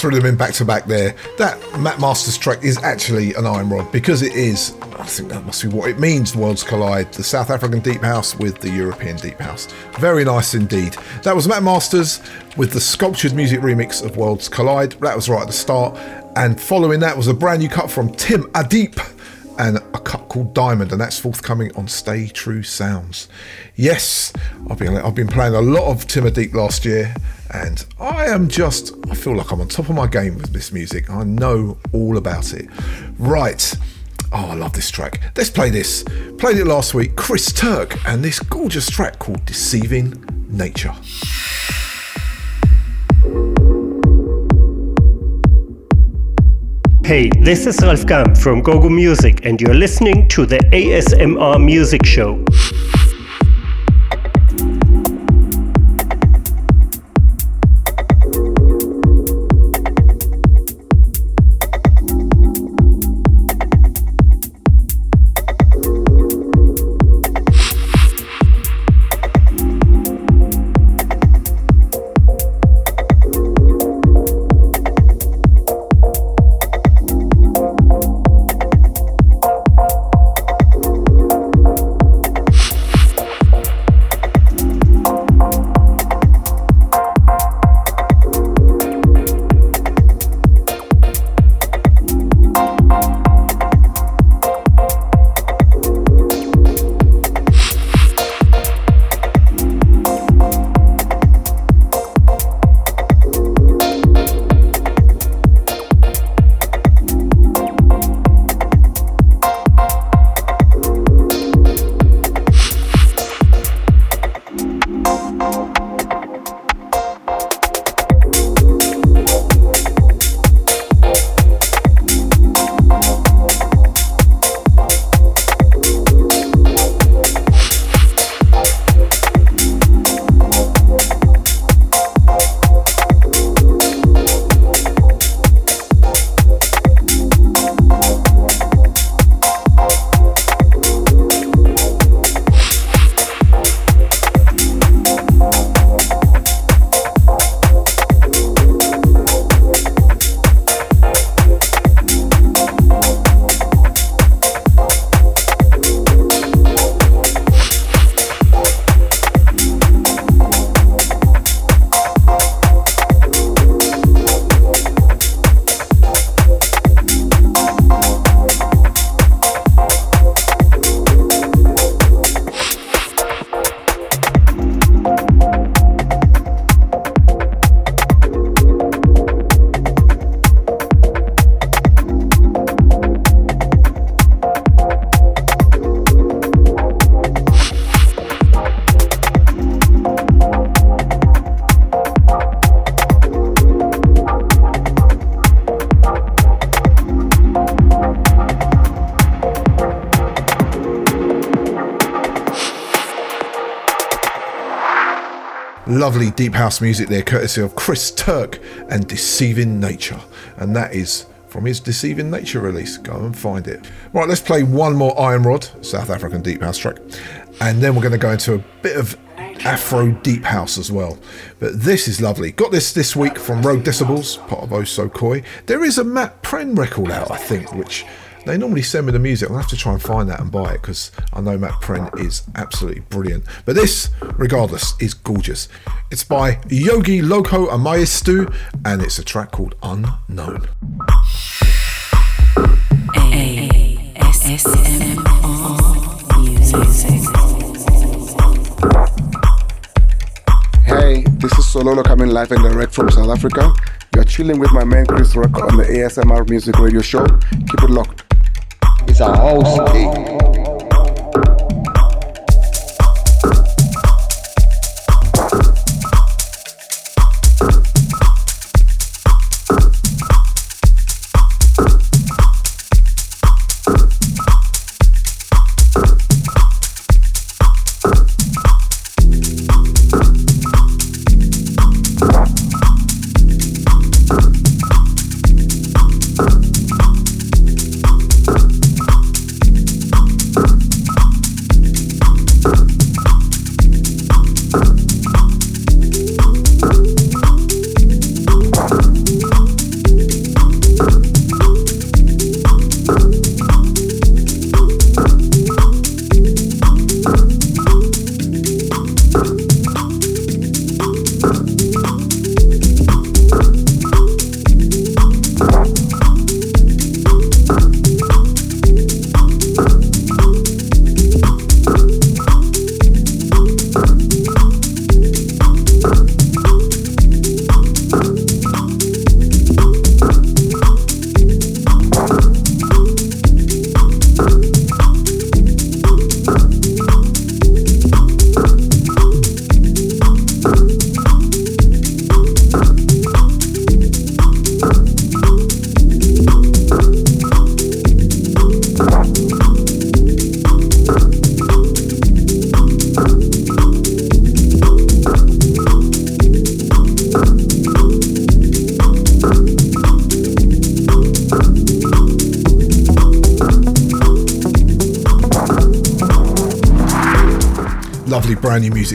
S4: threw them in back to back there. That Matt Masters track is actually an iron rod because it is, I think that must be what it means, Worlds Collide, the South African Deep House with the European Deep House. Very nice indeed. That was Matt Masters with the Sculptured Music remix of Worlds Collide. That was right at the start. And following that was a brand new cut from Tim Adip and a cut called Diamond, and that's forthcoming on Stay True Sounds. Yes, I've been I've been playing a lot of Tim Adip last year, and I am just feel like I'm on top of my game with this music. I know all about it. Right. Oh, I love this track. Let's play this. Played it last week, Chris Turk, and this gorgeous track called Deceiving Nature.
S14: Hey, this is Ralf Gum from Gogo Music, and you're listening to the ASMR Music Show.
S4: Lovely deep house music there, courtesy of Chris Turk and Deceiving Nature. And that is from his Deceiving Nature release. Go and find it. Right, let's play one more Iron Rod, South African deep house track. And then we're going to go into a bit of Afro deep house as well. But this is lovely. Got this this week from Rogue Decibels, part of Oh So Coy. There is a Matt Pren record out, I think, which they normally send me the music. I'll have to try and find that and buy it because I know Matt Pren is absolutely brilliant. But this, regardless, is gorgeous. It's by Yogi Loco Amayestu and it's a track called Unknown.
S19: Hey, this is Sololo coming live and direct from South Africa. You're chilling with my man Chris Rock on the ASMR Music Radio Show. Keep it locked. It's a house thing.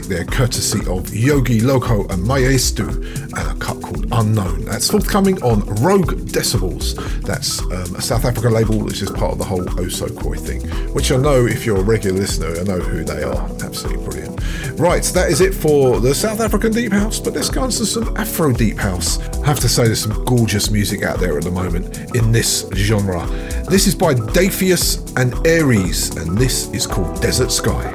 S4: There, courtesy of Yogi Loco and Maestu, and a cut called Unknown. That's forthcoming on Rogue Decibels. That's um, a South African label which is part of the whole Osokoi thing, which I know if you're a regular listener, I know who they are. Absolutely brilliant. Right, that is it for the South African Deep House, but let's go on to some Afro Deep House. I have to say, there's some gorgeous music out there at the moment in this genre. This is by Daphius and Aries, and this is called Desert Sky.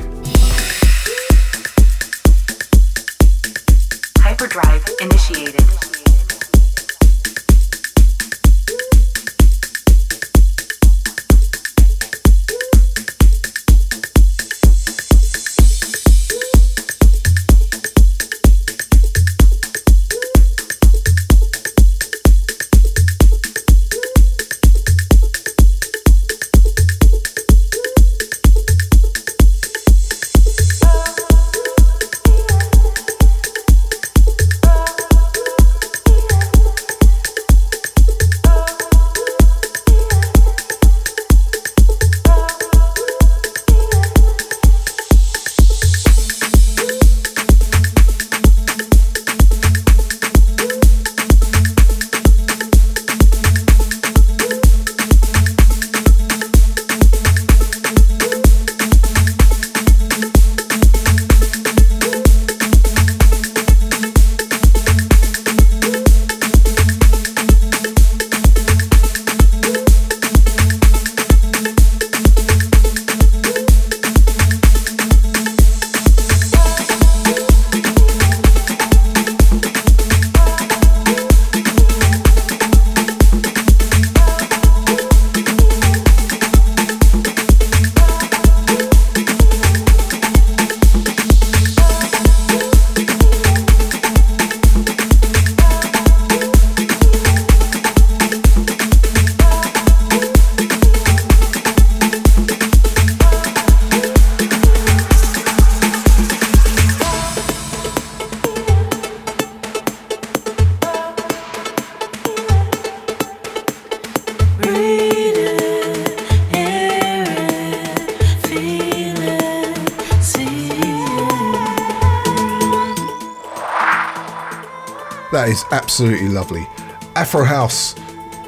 S4: Absolutely lovely. Afro House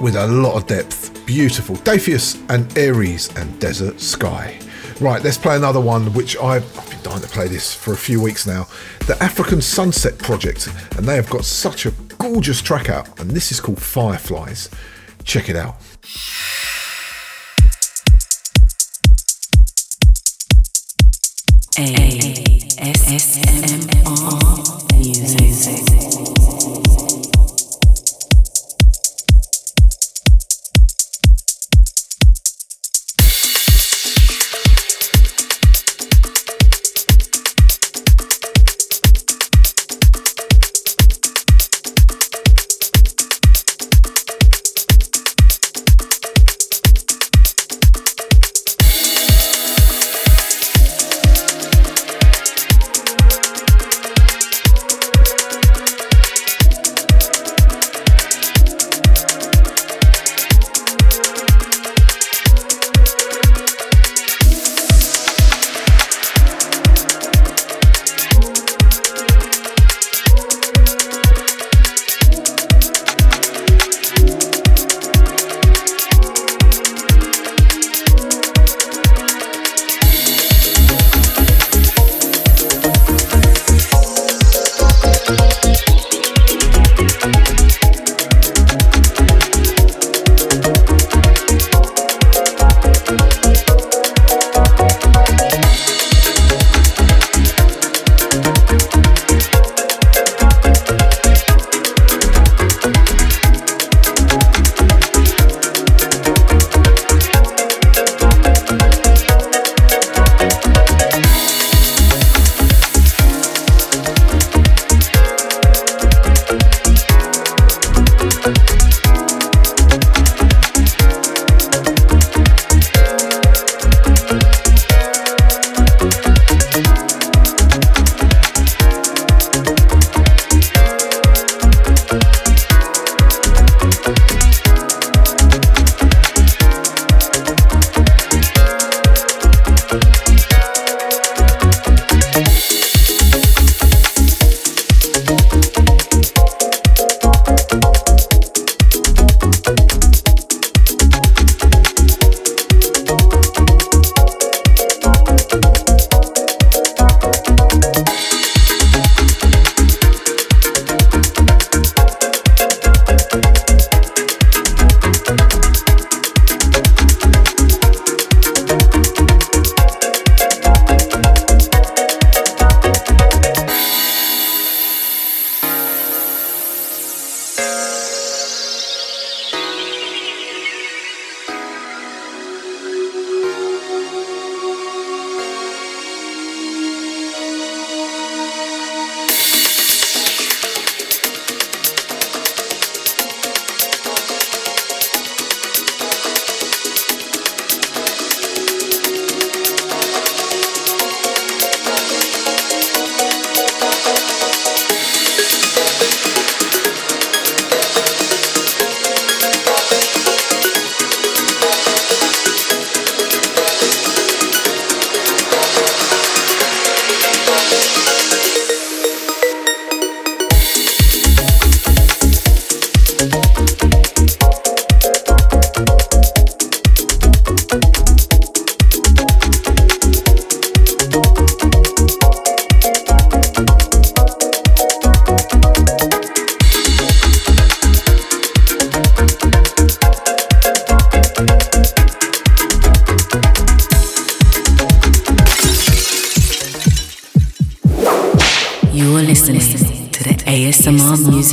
S4: with a lot of depth. Beautiful. Dafius and Aries and Desert Sky. Right, let's play another one, which I've, I've been dying to play this for a few weeks now. The African Sunset Project, and they have got such a gorgeous track out, and this is called Fireflies. Check it out.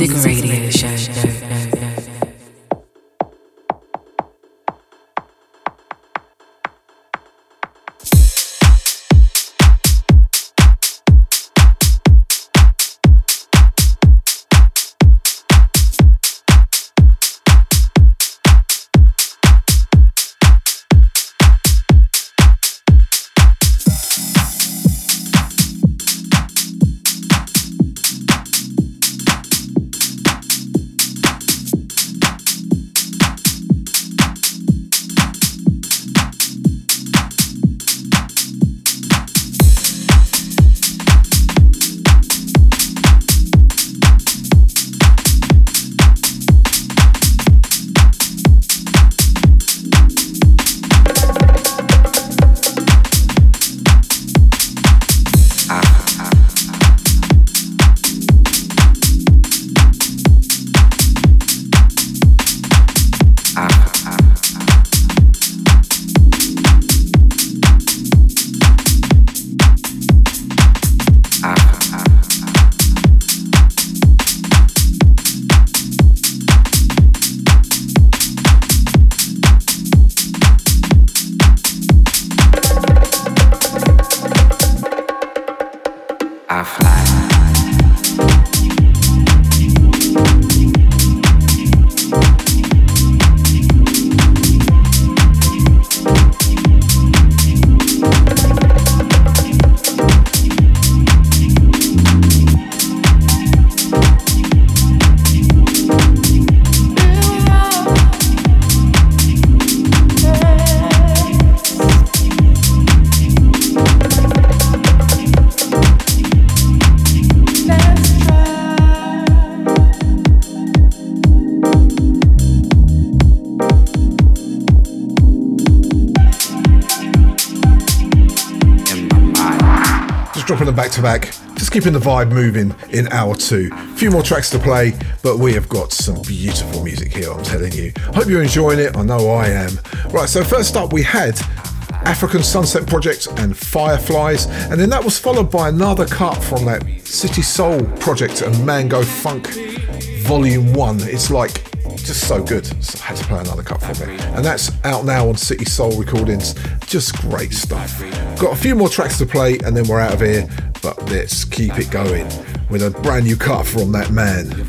S3: Music Radio
S4: keeping the vibe moving in hour two. A few more tracks to play, but we have got some beautiful music here, I'm telling you. Hope you're enjoying it, I know I am. Right, so first up we had African Sunset Project and Fireflies, and then that was followed by another cut from that City Soul Project and Mango Funk Volume 1. It's like just so good. So I had to play another cut from it. And that's out now on City Soul Recordings. Just great stuff. Got a few more tracks to play and then we're out of here. Let's keep it going with a brand new cut from that man,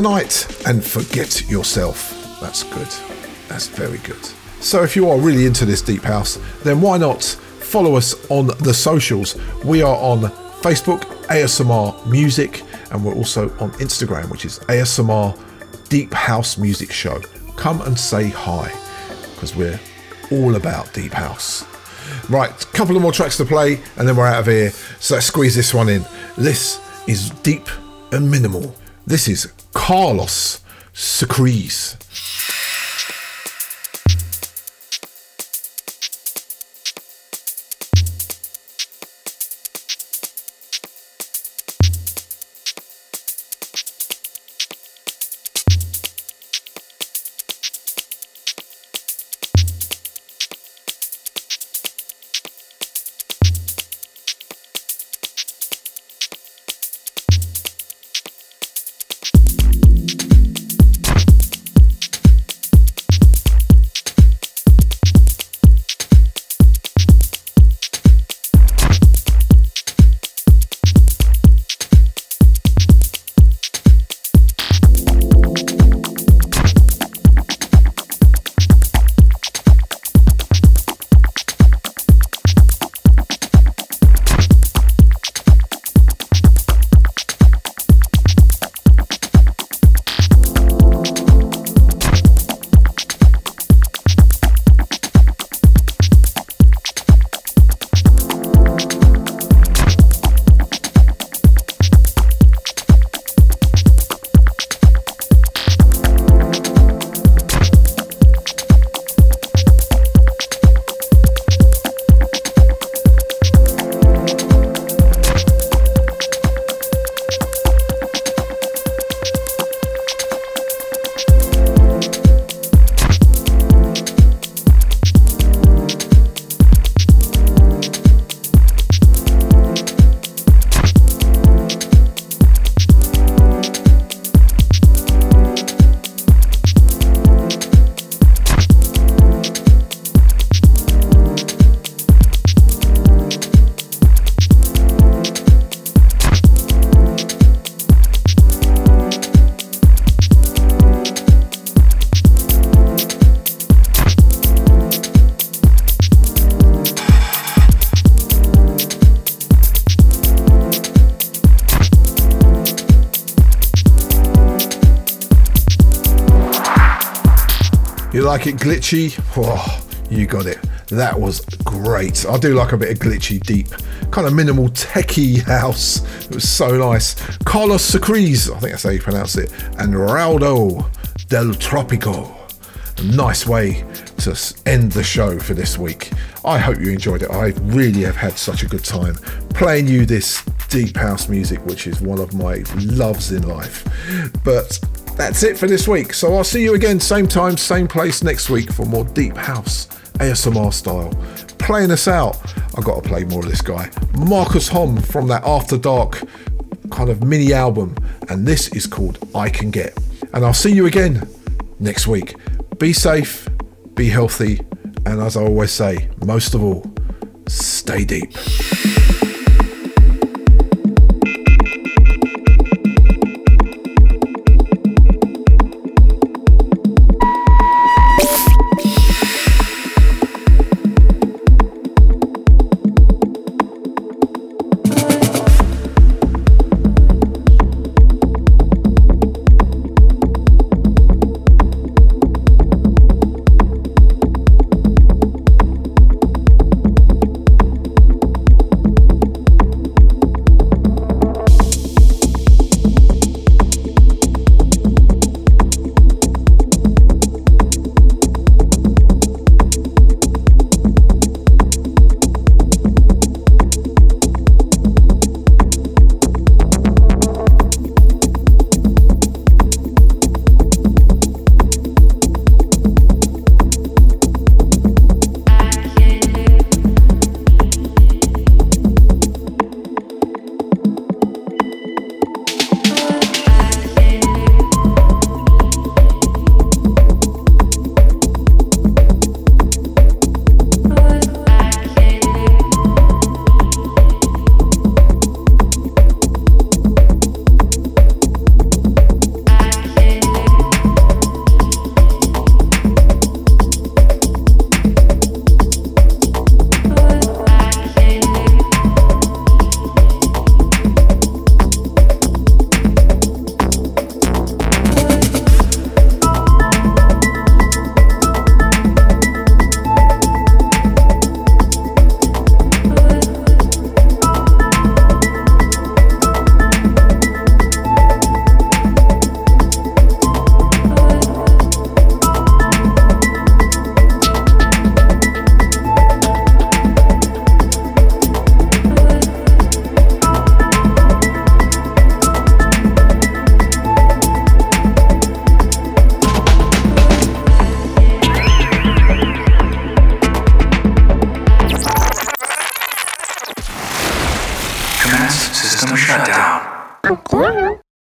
S4: Dr. Knight and Forget Yourself. That's good. That's very good. So if you are really into this deep house, then why not follow us on the socials? We are on Facebook, ASMR Music, and we're also on Instagram, which is ASMR Deep House Music Show. Come and say hi, because we're all about deep house. Right, couple of more tracks to play, and then we're out of here. So let's squeeze this one in. This is deep and minimal. This is Carlos Secrets. Like it glitchy? Oh, you got it. That was great. I do like a bit of glitchy, deep, kind of minimal techie house. It was so nice. Carlos Secrets, I think that's how you pronounce it, and Raudo del Tropico. A nice way to end the show for this week. I hope you enjoyed it. I really have had such a good time playing you this deep house music, which is one of my loves in life. But that's it for this week. So I'll see you again, same time, same place next week for more deep house ASMR style. Playing us out, I've got to play more of this guy, Marcus Hom from that After Dark kind of mini album, and this is called I Can Get. And I'll see you again next week. Be safe, be healthy, and as I always say, most of all, stay deep.